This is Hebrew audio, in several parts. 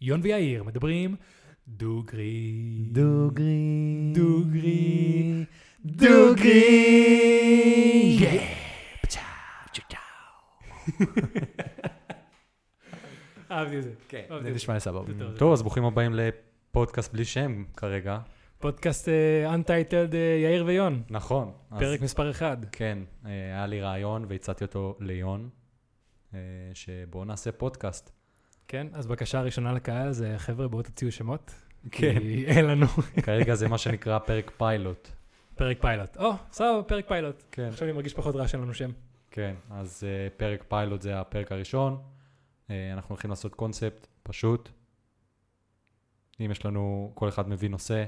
יון ויאיר מדברים דוגרי. דוגרי. דוגרי. דוגרי. אהבתי את זה. כן, זה נשמע סבבה. טוב, אז ברוכים הבאים לפודקאסט בלי שם כרגע. פודקאסט אנטייטלד יאיר ויון, נכון. פרק מספר אחד. כן, אה, היה לי רעיון והצעתי אותו ליון, אה, שבואו נעשה פודקאסט. כן, אז בקשה ראשונה לקהל זה חבר'ה בואו תציעו שמות. כן. כי אין לנו כרגע זה מה שנקרא פרק פיילוט. פרק פיילוט. או, סבבה, פרק פיילוט. כן. עכשיו אני מרגיש פחות רע שאין לנו שם. כן, אז אה, פרק פיילוט זה הפרק הראשון. אה, אנחנו הולכים לעשות קונספט פשוט. אם יש לנו, כל אחד מביא נושא,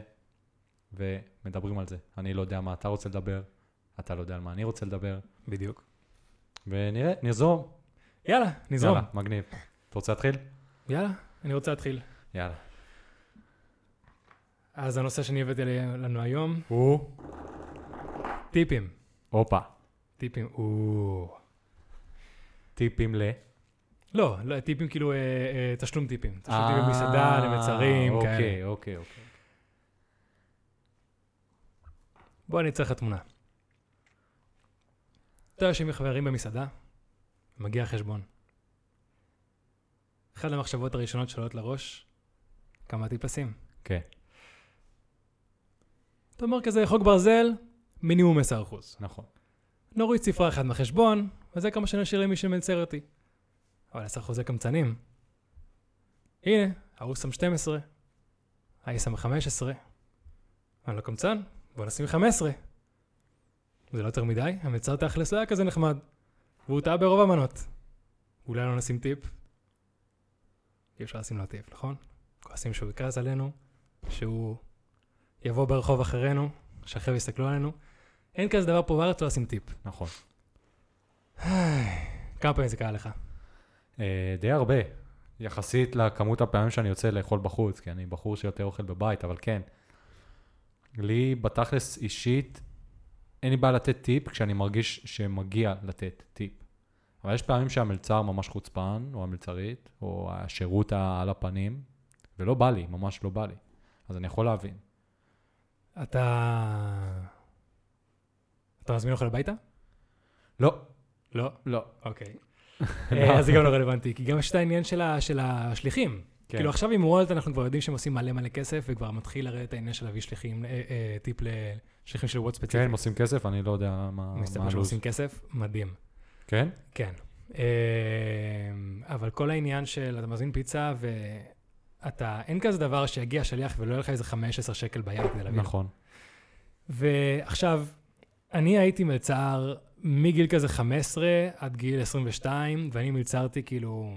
ומדברים על זה. אני לא יודע מה אתה רוצה לדבר, אתה לא יודע על מה אני רוצה לדבר, בדיוק. ונראה, נזרום. יאללה, נזרום. יאללה, מגניב. אתה רוצה להתחיל? יאללה, אני רוצה להתחיל. יאללה. אז הנושא שאני הבאתי לנו היום, הוא? טיפים. הופה. טיפים, או... טיפים ל... לא, לא, טיפים כאילו אה, אה, תשלום טיפים. תשלום טיפים אה, במסעדה, למצרים, אוקיי, כאלה. אוקיי, אוקיי. בוא אני אצא לך תמונה. אתה יושב עם חברים במסעדה, מגיע חשבון. אחת המחשבות הראשונות שעולות לראש, כמה טיפסים. כן, אתה אומר כזה, חוק ברזל, מינימום 10%. נכון. נוריד ספרה אחת מהחשבון, וזה כמה שנשאיר למי שמלצר אותי. אבל 10% זה קמצנים. הנה, ההוא שם 12, ההיא שם 15. אני לא קמצן, בוא נשים 15. זה לא יותר מדי, המלצר תכלס לא היה כזה נחמד. והוא טעה ברוב המנות. אולי לא נשים טיפ? אי אפשר לשים לו טיפ, נכון? כועסים שהוא יכעס עלינו, שהוא יבוא ברחוב אחרינו, שאחרי יסתכלו עלינו. אין כזה דבר פה בארץ לא לשים טיפ. נכון. כמה פעמים זה קרה לך? אה, די הרבה, יחסית לכמות הפעמים שאני יוצא לאכול בחוץ, כי אני בחור שיותר אוכל בבית, אבל כן. לי בתכלס אישית, אין לי בעיה לתת טיפ כשאני מרגיש שמגיע לתת טיפ. אבל יש פעמים שהמלצר ממש חוצפן, או המלצרית, או השירות על הפנים, ולא בא לי, ממש לא בא לי. אז אני יכול להבין. אתה... אתה מזמין אוכל הביתה? לא, לא. לא. אוקיי. אה, אז זה גם לא רלוונטי, כי גם יש את העניין של ה- של השליחים. כן. כאילו עכשיו עם וולט אנחנו כבר יודעים שהם עושים מלא מלא כסף, וכבר מתחיל לרדת העניין של להביא שליחים, אה, אה, טיפ לשליחים של וולט כן, ספציפי. הם עושים כסף, אני לא יודע מה מסתבר שהם הלו"ז. עושים כסף, מדהים. כן? כן. אה, אבל כל העניין של אתה מזמין פיצה ואתה, אין כזה דבר שיגיע שליח ולא יהיה לך איזה 15 שקל ביד כדי להביא. נכון. ועכשיו, אני הייתי מלצר מגיל כזה 15 עד גיל 22, ואני מלצרתי כאילו,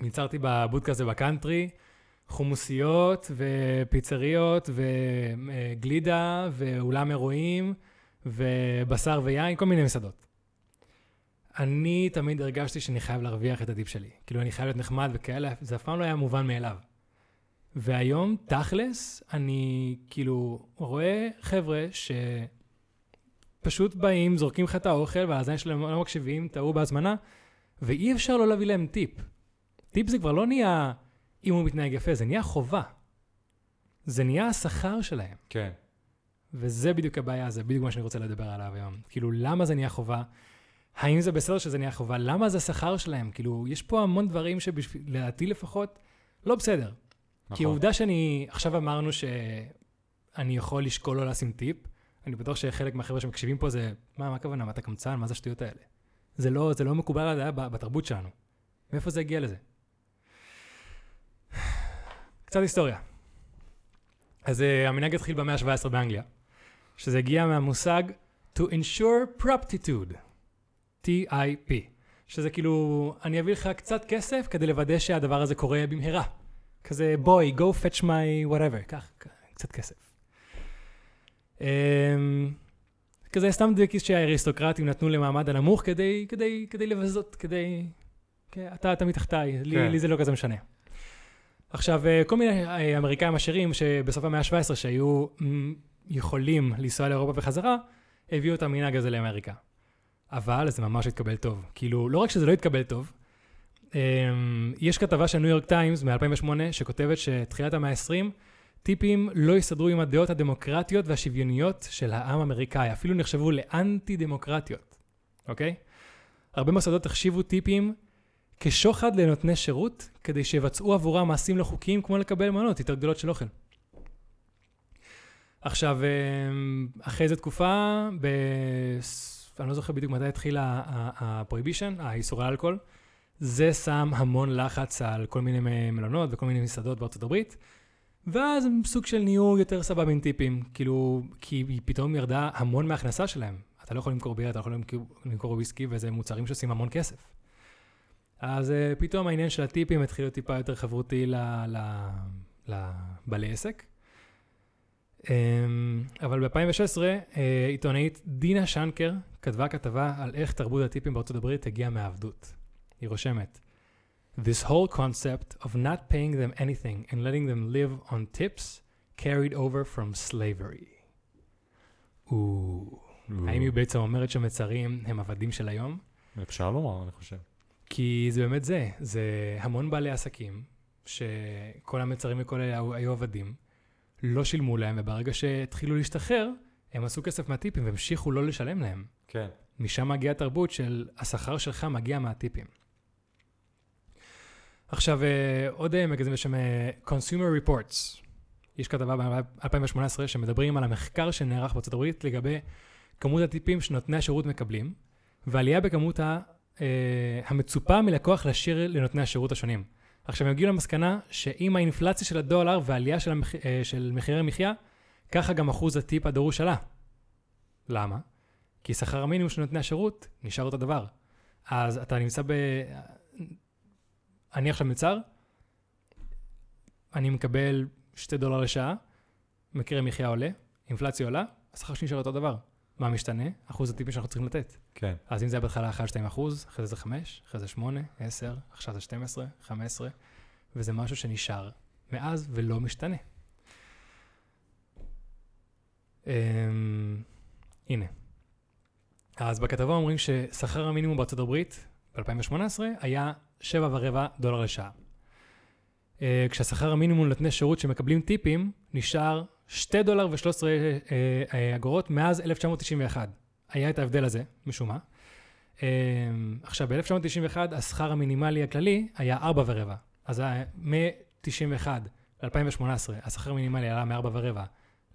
מלצרתי בבוד כזה בקאנטרי, חומוסיות ופיצריות וגלידה ואולם אירועים ובשר ויין, כל מיני מסעדות. אני תמיד הרגשתי שאני חייב להרוויח את הטיפ שלי. כאילו, אני חייב להיות נחמד וכאלה, זה אף פעם לא היה מובן מאליו. והיום, תכלס, אני כאילו רואה חבר'ה שפשוט באים, זורקים לך את האוכל, והאזניים שלהם לא מקשיבים, טעו בהזמנה, ואי אפשר לא להביא להם טיפ. טיפ זה כבר לא נהיה אם הוא מתנהג יפה, זה נהיה חובה. זה נהיה השכר שלהם. כן. וזה בדיוק הבעיה, זה בדיוק מה שאני רוצה לדבר עליו היום. כאילו, למה זה נהיה חובה? האם זה בסדר שזה נהיה חובה? למה זה השכר שלהם? כאילו, יש פה המון דברים שלדעתי לפחות, לא בסדר. כי נכון. העובדה שאני, עכשיו אמרנו שאני יכול לשקול לא לשים טיפ, אני בטוח שחלק מהחבר'ה שמקשיבים פה זה, מה, מה הכוונה, מה אתה קמצן, מה זה השטויות האלה? זה לא, זה לא מקובל על הדעה בתרבות שלנו. מאיפה זה הגיע לזה? קצת היסטוריה. אז uh, המנהג התחיל במאה ה-17 באנגליה, שזה הגיע מהמושג to ensure proptitude, T-I-P, שזה כאילו, אני אביא לך קצת כסף כדי לוודא שהדבר הזה קורה במהרה. כזה, בואי, go fetch my whatever, קח קצת כסף. Um, כזה סתם דקיס שהאריסטוקרטים נתנו למעמד הנמוך כדי, כדי, כדי לבזות, כדי... כן, אתה, אתה מתחתיי, לי, כן. לי זה לא כזה משנה. עכשיו, אה, כל מיני אה, אמריקאים עשירים שבסוף המאה ה-17 שהיו יכולים לנסוע לאירופה בחזרה, הביאו את המנהג הזה לאמריקה. אבל זה ממש התקבל טוב. כאילו, לא רק שזה לא התקבל טוב, יש כתבה של ניו יורק טיימס מ-2008 שכותבת שתחילת המאה ה-20, טיפים לא יסתדרו עם הדעות הדמוקרטיות והשוויוניות של העם האמריקאי, אפילו נחשבו לאנטי דמוקרטיות, אוקיי? הרבה מוסדות החשיבו טיפים כשוחד לנותני שירות, כדי שיבצעו עבורם מעשים לא חוקיים כמו לקבל מנות יותר גדולות של אוכל. עכשיו, אמ, אחרי איזה תקופה, ב... אני לא זוכר בדיוק מתי התחיל הפרויבישן, האיסורי האלכוהול, זה שם המון לחץ על כל מיני מלונות וכל מיני מסעדות בארצות הברית, ואז הם סוג של נהיו יותר סבבה עם טיפים, כאילו, כי היא פתאום ירדה המון מההכנסה שלהם. אתה לא יכול למכור בירה, אתה לא יכול למכור וויסקי, וזה מוצרים שעושים המון כסף. אז uh, פתאום העניין של הטיפים התחיל להיות טיפה יותר חברותי לבעלי עסק. Um, אבל ב-2016, uh, עיתונאית דינה שנקר כתבה כתבה על איך תרבות הטיפים בארצות הברית הגיעה מהעבדות. היא רושמת, This whole concept of not paying them anything and letting them live on tips carried over from slavery. האם היא בעצם אומרת שהמצרים הם עבדים של היום? אפשר לומר, אני חושב. כי זה באמת זה, זה המון בעלי עסקים, שכל המצרים וכל אלה היו עבדים, לא שילמו להם, וברגע שהתחילו להשתחרר, הם עשו כסף מהטיפים והמשיכו לא לשלם להם. כן. משם מגיעה תרבות של השכר שלך מגיע מהטיפים. עכשיו, אה, עוד אה, מגזין בשם אה, Consumer Reports. יש כתבה ב-2018 שמדברים על המחקר שנערך בארצות הברית לגבי כמות הטיפים שנותני השירות מקבלים, ועלייה בכמות ה, אה, המצופה מלקוח להשאיר לנותני השירות השונים. עכשיו, הם הגיעו למסקנה שעם האינפלציה של הדולר והעלייה של, המח... אה, של מחירי המחיה, ככה גם אחוז הטיפ הדרוש עלה. למה? כי שכר המינימום של נותני השירות נשאר אותו דבר. אז אתה נמצא ב... אני עכשיו מלצר, אני מקבל 2 דולר לשעה, מקרה מחיה עולה, אינפלציה עולה, השכר שלי נשאר אותו דבר. מה משתנה? אחוז הטיפים שאנחנו צריכים לתת. כן. אז אם זה היה בהתחלה 1-2 אחוז, אחרי זה 5, אחרי זה 8, 10, עכשיו זה 12, 15, וזה משהו שנשאר מאז ולא משתנה. Um, הנה. אז בכתבה אומרים ששכר המינימום בארצות הברית ב-2018 היה 7 ורבע דולר לשעה. Uh, כשהשכר המינימום לנותני שירות שמקבלים טיפים נשאר 2 דולר ו-13 uh, uh, אגורות מאז 1991. היה את ההבדל הזה, משום מה. Uh, עכשיו, ב-1991 השכר המינימלי הכללי היה 4 ורבע. אז מ-91 ל-2018 השכר המינימלי עלה מ-4 ורבע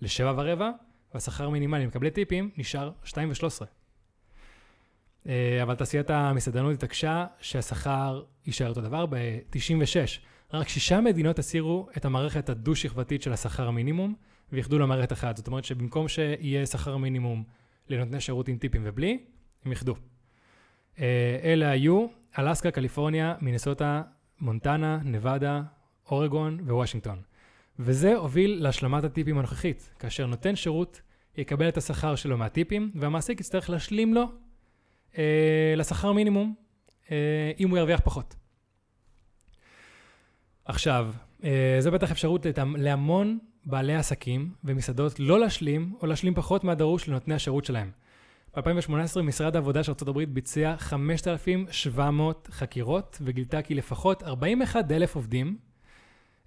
ל-7 ורבע, והשכר המינימלי למקבלי טיפים נשאר 2 ו-13. אה, אבל תעשיית המסעדנות התעקשה שהשכר יישאר אותו דבר. ב-96, רק שישה מדינות הסירו את המערכת הדו-שכבתית של השכר המינימום, ואיחדו למערכת אחת. זאת אומרת שבמקום שיהיה שכר מינימום לנותני שירות עם טיפים ובלי, הם איחדו. אה, אלה היו אלסקה, קליפורניה, מינסוטה, מונטנה, נבדה, אורגון ווושינגטון. וזה הוביל להשלמת הטיפים הנוכחית, כאשר נותן שירות יקבל את השכר שלו מהטיפים, והמעסיק יצטרך להשלים לו אה, לשכר מינימום, אה, אם הוא ירוויח פחות. עכשיו, אה, זו בטח אפשרות להמון בעלי עסקים ומסעדות לא להשלים או להשלים פחות מהדרוש לנותני השירות שלהם. ב-2018 משרד העבודה של ארה"ב ביצע 5,700 חקירות וגילתה כי לפחות 41,000 עובדים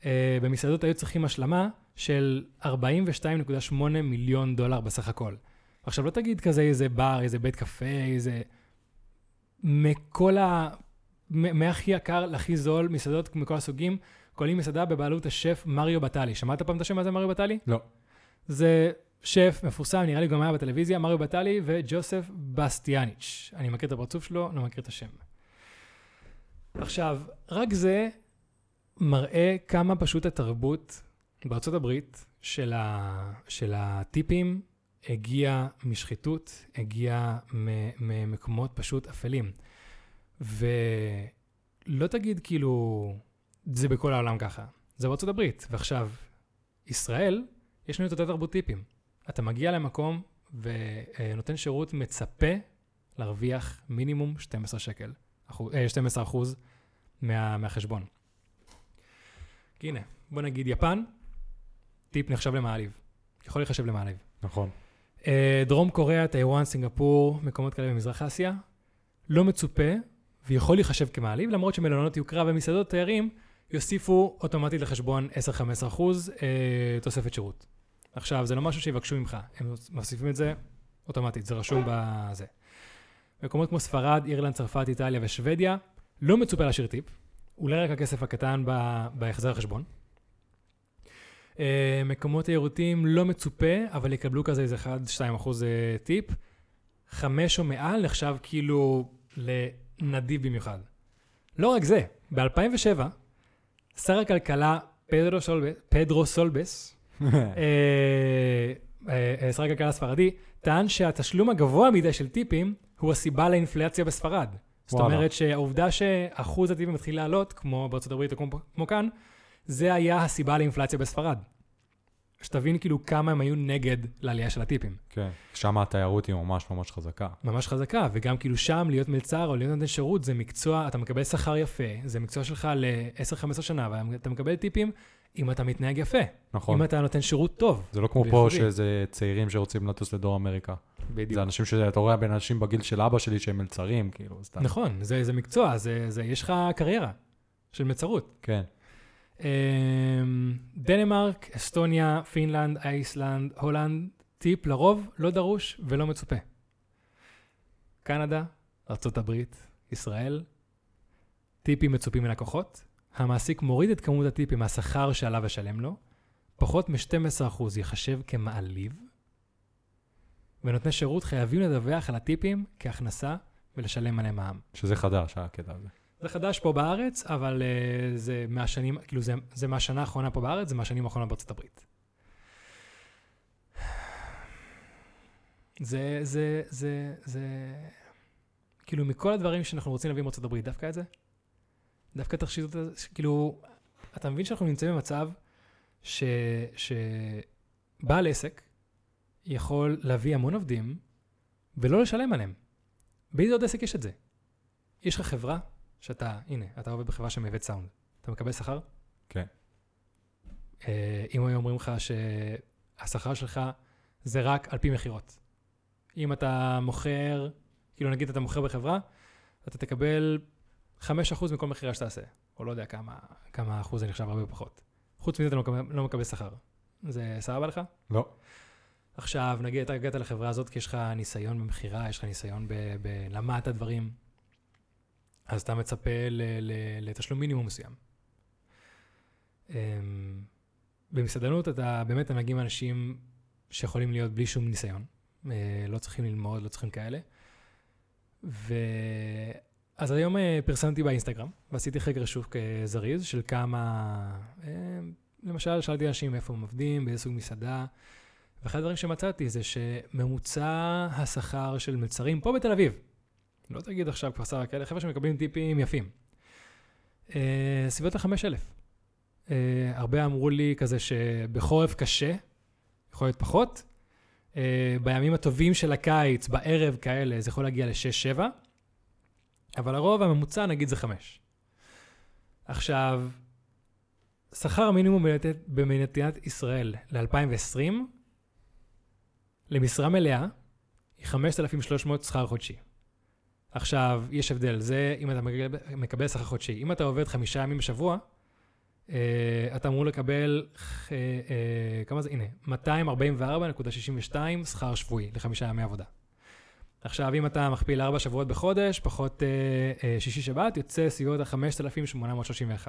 אה, במסעדות היו צריכים השלמה של 42.8 מיליון דולר בסך הכל. עכשיו לא תגיד כזה איזה בר, איזה בית קפה, איזה... מכל ה... מהכי יקר להכי זול, מסעדות מכל הסוגים, כוללים מסעדה בבעלות השף מריו בטלי. שמעת פעם את השם הזה, מריו בטלי? לא. זה שף מפורסם, נראה לי גם היה בטלוויזיה, מריו בטלי וג'וסף בסטיאניץ'. אני מכיר את הפרצוף שלו, לא מכיר את השם. עכשיו, רק זה מראה כמה פשוט התרבות בארצות הברית של, ה... של הטיפים הגיע משחיתות, הגיע ממקומות פשוט אפלים. ולא תגיד כאילו, זה בכל העולם ככה, זה בארצות הברית. ועכשיו, ישראל, יש לנו את תרבות טיפים. אתה מגיע למקום ונותן שירות מצפה להרוויח מינימום 12 שקל, 12 אה, אחוז מה, מהחשבון. הנה, בוא נגיד יפן, טיפ נחשב למעליב. יכול להיחשב למעליב. נכון. אה, דרום קוריאה, טיוואן, סינגפור, מקומות כאלה במזרח אסיה, לא מצופה, ויכול להיחשב כמעליב, למרות שמלונות יוקרה ומסעדות תיירים יוסיפו אוטומטית לחשבון 10-15 אחוז אה, תוספת שירות. עכשיו, זה לא משהו שיבקשו ממך, הם מוסיפים את זה אוטומטית, זה רשום בזה. מקומות כמו ספרד, אירלנד, צרפת, איטליה ושוודיה, לא מצופה להשאיר טיפ, אולי רק הכסף הקטן בהחזר החשבון. אה, מקומות תיירותיים לא מצופה, אבל יקבלו כזה איזה 1-2 אחוז אה, טיפ. חמש או מעל נחשב כאילו לנדיב במיוחד. לא רק זה, ב-2007, שר הכלכלה פדרו, סולבס, פדרו סולבס, אה, אה, אה, שר הכלכלה הספרדי, טען שהתשלום הגבוה מדי של טיפים הוא הסיבה לאינפלציה בספרד. זאת. אומרת שהעובדה שאחוז הטיפים מתחיל לעלות, כמו בארצות הברית או כמו כאן, זה היה הסיבה לאינפלציה בספרד. שתבין כאילו כמה הם היו נגד לעלייה של הטיפים. כן. שם התיירות היא ממש ממש חזקה. ממש חזקה, וגם כאילו שם להיות מלצר או להיות נותן שירות זה מקצוע, אתה מקבל שכר יפה, זה מקצוע שלך ל-10-15 שנה, ואתה מקבל טיפים אם אתה מתנהג יפה, נכון. אם אתה נותן שירות טוב. זה לא כמו פה. שזה צעירים שרוצים לטוס לדרום אמריקה. בדיוק. זה אנשים שאתה רואה בין אנשים בגיל של אבא שלי שהם מלצרים, כאילו, סתם. נכון, זה, זה מקצוע, זה, זה, יש לך קריירה של מלצרות. כן. אמ, דנמרק, אסטוניה, פינלנד, איסלנד, הולנד, טיפ לרוב לא דרוש ולא מצופה. קנדה, ארה"ב, ישראל, טיפים מצופים מלקוחות, המעסיק מוריד את כמות הטיפים מהשכר שעליו לשלם לו, פחות מ-12% ייחשב כמעליב, ונותני שירות חייבים לדווח על הטיפים כהכנסה ולשלם עליהם מע"מ. שזה חדש, הקטע הזה. זה חדש פה בארץ, אבל uh, זה מהשנים, כאילו זה, זה מהשנה האחרונה פה בארץ, זה מהשנים האחרונות בארצות הברית. זה, זה, זה, זה, כאילו מכל הדברים שאנחנו רוצים להביא מארצות הברית, דווקא את זה? דווקא את השיטות הזה, ש- כאילו, אתה מבין שאנחנו נמצאים במצב ש, שבעל עסק יכול להביא המון עובדים ולא לשלם עליהם. באיזה עוד עסק יש את זה? יש לך חברה שאתה, הנה, אתה עובד בחברה שמייבאת סאונד. אתה מקבל שכר? כן. אה, אם היו אומרים לך שהשכר שלך זה רק על פי מכירות. אם אתה מוכר, כאילו נגיד אתה מוכר בחברה, אתה תקבל 5% מכל מכירה שתעשה. או לא יודע כמה, כמה אחוז זה נחשב הרבה פחות. חוץ מזה אתה לא מקבל, לא מקבל שכר. זה סבבה לך? לא. עכשיו, נגיד אתה הגעת לחברה הזאת כי יש לך ניסיון במכירה, יש לך ניסיון ב... ב- למדת דברים, אז אתה מצפה לתשלום מינימום מסוים. אמ, במסעדנות אתה באמת אתה מגיע עם אנשים שיכולים להיות בלי שום ניסיון, אה, לא צריכים ללמוד, לא צריכים כאלה. ו... אז היום אה, פרסמתי באינסטגרם, ועשיתי חקר שוק אה, זריז של כמה... למשל, שאלתי אנשים איפה הם עובדים, באיזה סוג מסעדה, ואחד הדברים שמצאתי זה שממוצע השכר של מלצרים פה בתל אביב, לא תגיד עכשיו כפר סבא כאלה, חבר'ה שמקבלים טיפים יפים, אה, סביבות ה-5,000. אה, הרבה אמרו לי כזה שבחורף קשה, יכול להיות פחות. אה, בימים הטובים של הקיץ, בערב כאלה, זה יכול להגיע ל-6-7, אבל הרוב הממוצע נגיד זה 5. עכשיו, שכר המינימום במדינת ישראל ל-2020, למשרה מלאה, היא 5,300 שכר חודשי. עכשיו, יש הבדל, זה אם אתה מקבל, מקבל שכר חודשי. אם אתה עובד חמישה ימים בשבוע, אה, אתה אמור לקבל, אה, אה, כמה זה? הנה, 244.62 שכר שבועי לחמישה ימי עבודה. עכשיו, אם אתה מכפיל ארבע שבועות בחודש, פחות אה, אה, שישי שבת, יוצא סביבות ה-5,831.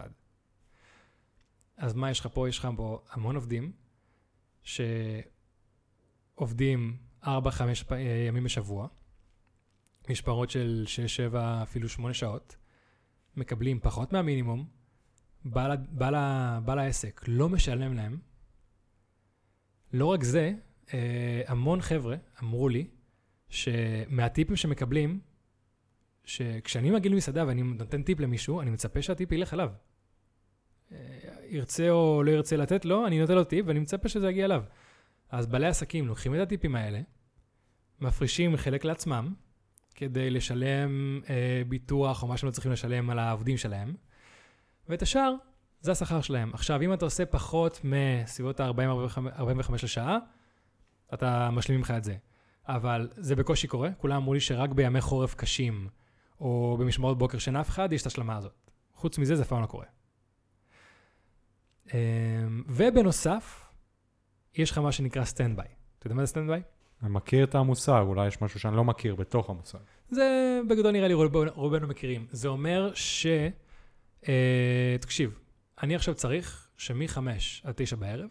אז מה יש לך פה? יש לך פה המון עובדים שעובדים 4-5 פ- אה, ימים בשבוע, משמרות של 6-7, אפילו 8 שעות, מקבלים פחות מהמינימום, בעל, בעל, בעל העסק לא משלם להם. לא רק זה, אה, המון חבר'ה אמרו לי שמהטיפים שמקבלים, שכשאני מגיע למסעדה ואני נותן טיפ למישהו, אני מצפה שהטיפ ילך עליו. אה, ירצה או לא ירצה לתת לו, אני נותן לו טיפ ואני מצפה שזה יגיע אליו. אז בעלי עסקים לוקחים את הטיפים האלה, מפרישים חלק לעצמם, כדי לשלם אה, ביטוח או מה שהם לא צריכים לשלם על העובדים שלהם, ואת השאר, זה השכר שלהם. עכשיו, אם אתה עושה פחות מסביבות ה-40-45 לשעה, אתה משלימים לך את זה. אבל זה בקושי קורה, כולם אמרו לי שרק בימי חורף קשים, או במשמרות בוקר שאין אף אחד, יש את ההשלמה הזאת. חוץ מזה, זה אף פעם לא קורה. אמ, ובנוסף, יש לך מה שנקרא standby. אתה יודע מה זה standby? אני מכיר את המושג, אולי יש משהו שאני לא מכיר בתוך המושג. זה בגדול נראה לי רוב, רובנו מכירים. זה אומר ש... אה, תקשיב, אני עכשיו צריך שמ-5 עד 9 בערב,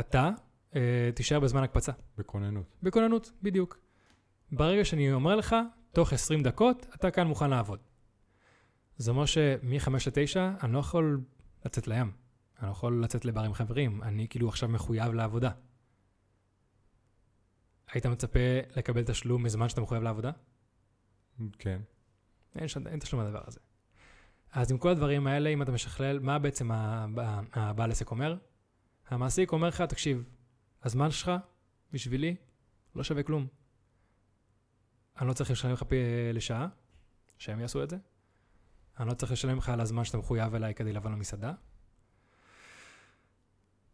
אתה אה, תישאר בזמן הקפצה. בכוננות. בכוננות, בדיוק. ברגע שאני אומר לך, תוך 20 דקות אתה כאן מוכן לעבוד. זה אומר שמ-5 ל-9 אני לא יכול לצאת לים. אני לא יכול לצאת לבר עם חברים. אני כאילו עכשיו מחויב לעבודה. היית מצפה לקבל תשלום מזמן שאתה מחויב לעבודה? כן. אין, ש... אין תשלום לדבר הזה. אז עם כל הדברים האלה, אם אתה משכלל, מה בעצם הבע- הבעל עסק אומר? המעסיק אומר לך, תקשיב, הזמן שלך בשבילי לא שווה כלום. אני לא צריך לשלם לך פי- לשעה, שהם יעשו את זה. אני לא צריך לשלם לך על הזמן שאתה מחויב אליי כדי לבוא למסעדה.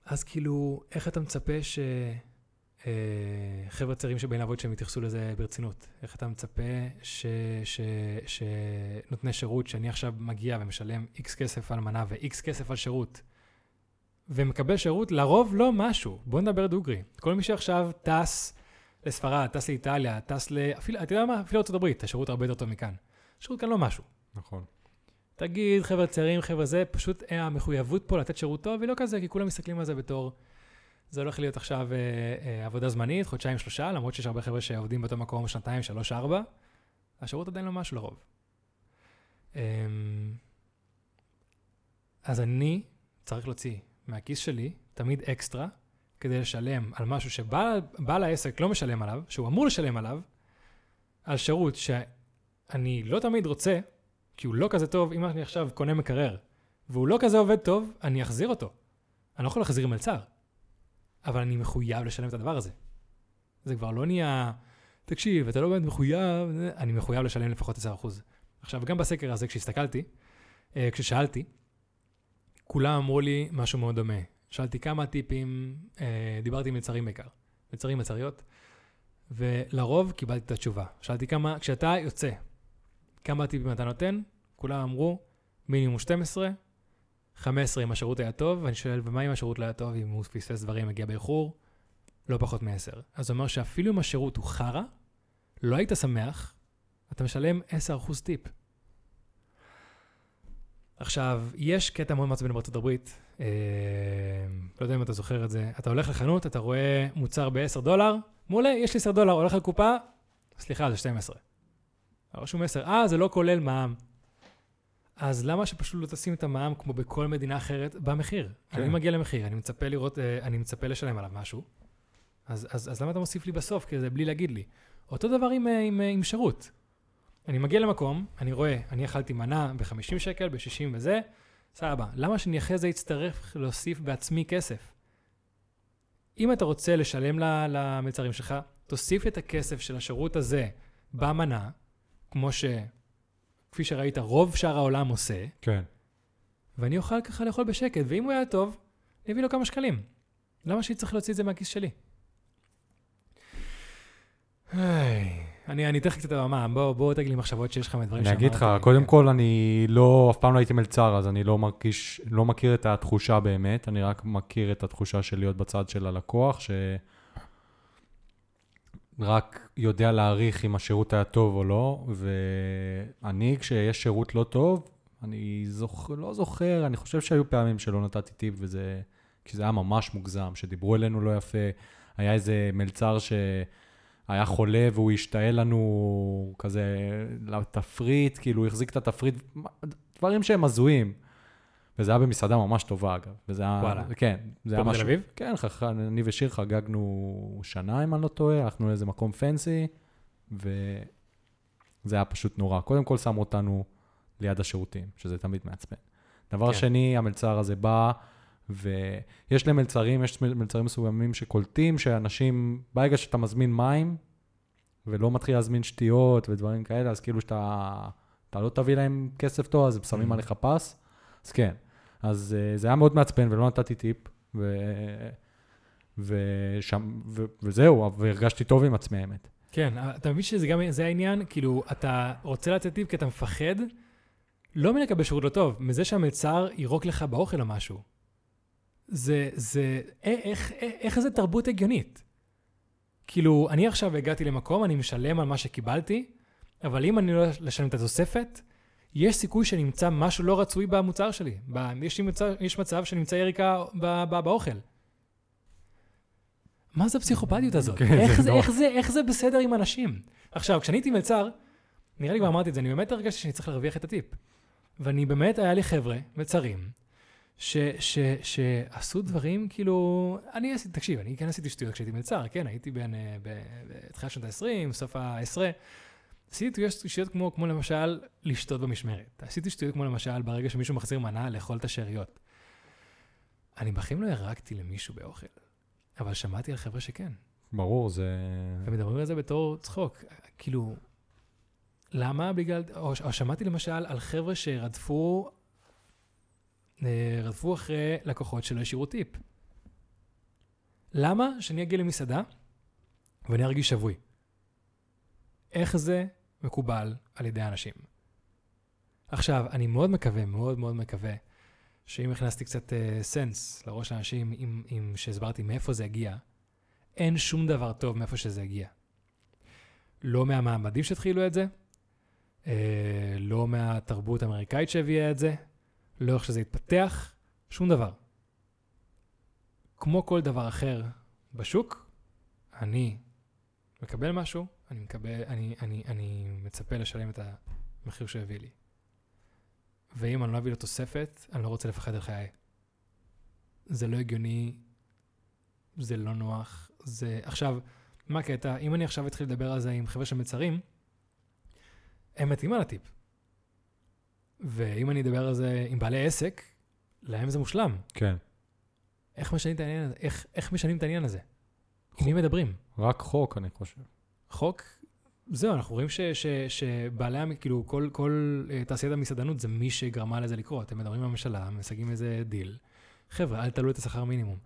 אז כאילו, איך אתה מצפה ש... אה, חבר'ה צעירים שבאים לעבוד שהם יתייחסו לזה ברצינות. איך אתה מצפה ש, ש, שנותני שירות, שאני עכשיו מגיע ומשלם איקס כסף על מנה ואיקס כסף על שירות, ומקבל שירות, לרוב לא משהו. בוא נדבר דוגרי. כל מי שעכשיו טס לספרד, טס לאיטליה, טס ל... אפילו, אתה יודע מה? אפילו ארה"ב, השירות הרבה יותר טוב מכאן. השירות כאן לא משהו. נכון. תגיד, חבר'ה צעירים, חבר'ה זה, פשוט אה, המחויבות פה לתת שירות טוב היא לא כזה, כי כולם מסתכלים על זה בתור, זה הולך להיות עכשיו אה, אה, עבודה זמנית, חודשיים, שלושה, למרות שיש הרבה חבר'ה שעובדים באותו מקום שנתיים, שלוש, ארבע, השירות עדיין לא משהו לרוב. אה, אז אני צריך להוציא מהכיס שלי תמיד אקסטרה, כדי לשלם על משהו שבעל העסק לא משלם עליו, שהוא אמור לשלם עליו, על שירות שאני לא תמיד רוצה, כי הוא לא כזה טוב, אם אני עכשיו קונה מקרר, והוא לא כזה עובד טוב, אני אחזיר אותו. אני לא יכול להחזיר מלצר, אבל אני מחויב לשלם את הדבר הזה. זה כבר לא נהיה, תקשיב, אתה לא באמת מחויב, אני מחויב לשלם לפחות 10%. עכשיו, גם בסקר הזה, כשהסתכלתי, אה, כששאלתי, כולם אמרו לי משהו מאוד דומה. שאלתי כמה טיפים, אה, דיברתי עם מלצרים בעיקר, מלצרים, מלצריות, ולרוב קיבלתי את התשובה. שאלתי כמה, כשאתה יוצא, כמה טיפים אתה נותן? כולם אמרו, מינימום 12, 15 אם השירות היה טוב, ואני שואל, ומה אם השירות לא היה טוב, אם הוא פספס דברים, הגיע באיחור? לא פחות מ-10. אז זה אומר שאפילו אם השירות הוא חרא, לא היית שמח, אתה משלם 10% טיפ. עכשיו, יש קטע מאוד מעצבן בארצות הברית, אה, לא יודע אם אתה זוכר את זה, אתה הולך לחנות, אתה רואה מוצר ב-10 דולר, מעולה, יש לי 10 דולר, הולך לקופה, סליחה, זה 12. רשום 10, אה, זה לא כולל מע"מ. אז למה שפשוט לא תשים את המע"מ כמו בכל מדינה אחרת במחיר? כן. אני מגיע למחיר, אני מצפה לראות, אה, אני מצפה לשלם עליו משהו, אז, אז, אז למה אתה מוסיף לי בסוף כזה בלי להגיד לי? אותו דבר עם, אה, עם, אה, עם שירות. אני מגיע למקום, אני רואה, אני אכלתי מנה ב-50 שקל, ב-60 וזה, סבבה. למה שאני אחרי זה אצטרך להוסיף בעצמי כסף? אם אתה רוצה לשלם למלצרים שלך, תוסיף את הכסף של השירות הזה במנה, כמו ש... כפי שראית, רוב שאר העולם עושה, כן. ואני אוכל ככה לאכול בשקט, ואם הוא היה טוב, אני אביא לו כמה שקלים. למה שאני צריך להוציא את זה מהכיס שלי? היי, אני, אני אתן לך קצת הבמה, בוא, בוא תגיד לי מחשבות שיש לך מדברים אני אגיד לך, שאמרתי. קודם כן. כל, אני לא, אף פעם לא הייתי מלצר, אז אני לא מרגיש, לא מכיר את התחושה באמת, אני רק מכיר את התחושה של להיות בצד של הלקוח, ש... רק יודע להעריך אם השירות היה טוב או לא, ואני, כשיש שירות לא טוב, אני זוכ... לא זוכר, אני חושב שהיו פעמים שלא נתתי טיפ, וזה... כי זה היה ממש מוגזם, שדיברו אלינו לא יפה. היה איזה מלצר שהיה חולה והוא השתעל לנו כזה לתפריט, כאילו הוא החזיק את התפריט, דברים שהם הזויים. וזה היה במסעדה ממש טובה, אגב. וזה היה... וואלה. כן. זה פה היה בתל אביב? כן, חכ... אני ושיר חגגנו שנה, אם אני לא טועה, הלכנו לאיזה מקום פנסי, וזה היה פשוט נורא. קודם כל שמו אותנו ליד השירותים, שזה תמיד מעצבן. דבר כן. שני, המלצר הזה בא, ויש למלצרים, יש מלצרים מסוימים שקולטים שאנשים, ברגע שאתה מזמין מים, ולא מתחיל להזמין שטויות ודברים כאלה, אז כאילו שאתה אתה לא תביא להם כסף טוב, אז הם שמים Mhm. עליך פס, אז כן. אז uh, זה היה מאוד מעצבן ולא נתתי טיפ, ו... ושם, ו... וזהו, והרגשתי טוב עם עצמי, האמת. כן, אתה מבין שזה גם, זה העניין, כאילו, אתה רוצה לתת טיפ כי אתה מפחד, לא מלקבל שירות לא טוב, מזה שהמלצר יירוק לך באוכל או משהו. זה, זה, איך, איך, איך זה תרבות הגיונית? כאילו, אני עכשיו הגעתי למקום, אני משלם על מה שקיבלתי, אבל אם אני לא אשלם את התוספת, יש סיכוי שנמצא משהו לא רצוי במוצר שלי. ב, יש, מצב, יש מצב שנמצא יריקה ב, ב, באוכל. מה זה הפסיכופתיות הזאת? כן, איך, זה. איך, זה, איך זה בסדר עם אנשים? עכשיו, כשאני הייתי מלצר, נראה לי כבר אמרתי את זה, אני באמת הרגשתי שאני צריך להרוויח את הטיפ. ואני באמת, היה לי חבר'ה, מלצרים, ש, ש, שעשו דברים, כאילו, אני עשיתי, תקשיב, אני כן עשיתי שטויות כשהייתי מלצר, כן, הייתי בין, אה, בתחילת שנות ה-20, סוף ה-10. עשיתי שטויות כמו, כמו למשל לשתות במשמרת. עשיתי שטויות כמו למשל ברגע שמישהו מחזיר מנה לאכול את השאריות. אני בחיים לא ירקתי למישהו באוכל, אבל שמעתי על חבר'ה שכן. ברור, זה... ומדברים על זה בתור צחוק. כאילו, למה? בגלל... או, או שמעתי למשל על חבר'ה שרדפו אה, רדפו אחרי לקוחות שלא השאירו טיפ. למה שאני אגיע למסעדה ואני ארגיש שבוי? איך זה מקובל על ידי אנשים? עכשיו, אני מאוד מקווה, מאוד מאוד מקווה, שאם הכנסתי קצת uh, סנס לראש האנשים, אם, אם שהסברתי מאיפה זה הגיע, אין שום דבר טוב מאיפה שזה הגיע. לא מהמעמדים שהתחילו את זה, אה, לא מהתרבות האמריקאית שהביאה את זה, לא איך שזה התפתח, שום דבר. כמו כל דבר אחר בשוק, אני מקבל משהו, אני, מקבל, אני, אני, אני מצפה לשלם את המחיר שהוא הביא לי. ואם אני לא אביא לו תוספת, אני לא רוצה לפחד על חיי. זה לא הגיוני, זה לא נוח, זה... עכשיו, מה הקטע? אם אני עכשיו אתחיל לדבר על זה עם חבר'ה של מצרים, הם מתים על הטיפ. ואם אני אדבר על זה עם בעלי עסק, להם זה מושלם. כן. איך משנים את העניין הזה? איך, איך משנים את העניין הזה? עם מי מדברים? רק חוק, אני חושב. חוק? זהו, אנחנו רואים ש, ש, שבעלי, כאילו, כל, כל uh, תעשיית המסעדנות זה מי שגרמה לזה לקרות. הם מדברים עם הממשלה, מסגים איזה דיל. חבר'ה, אל תעלו את השכר מינימום.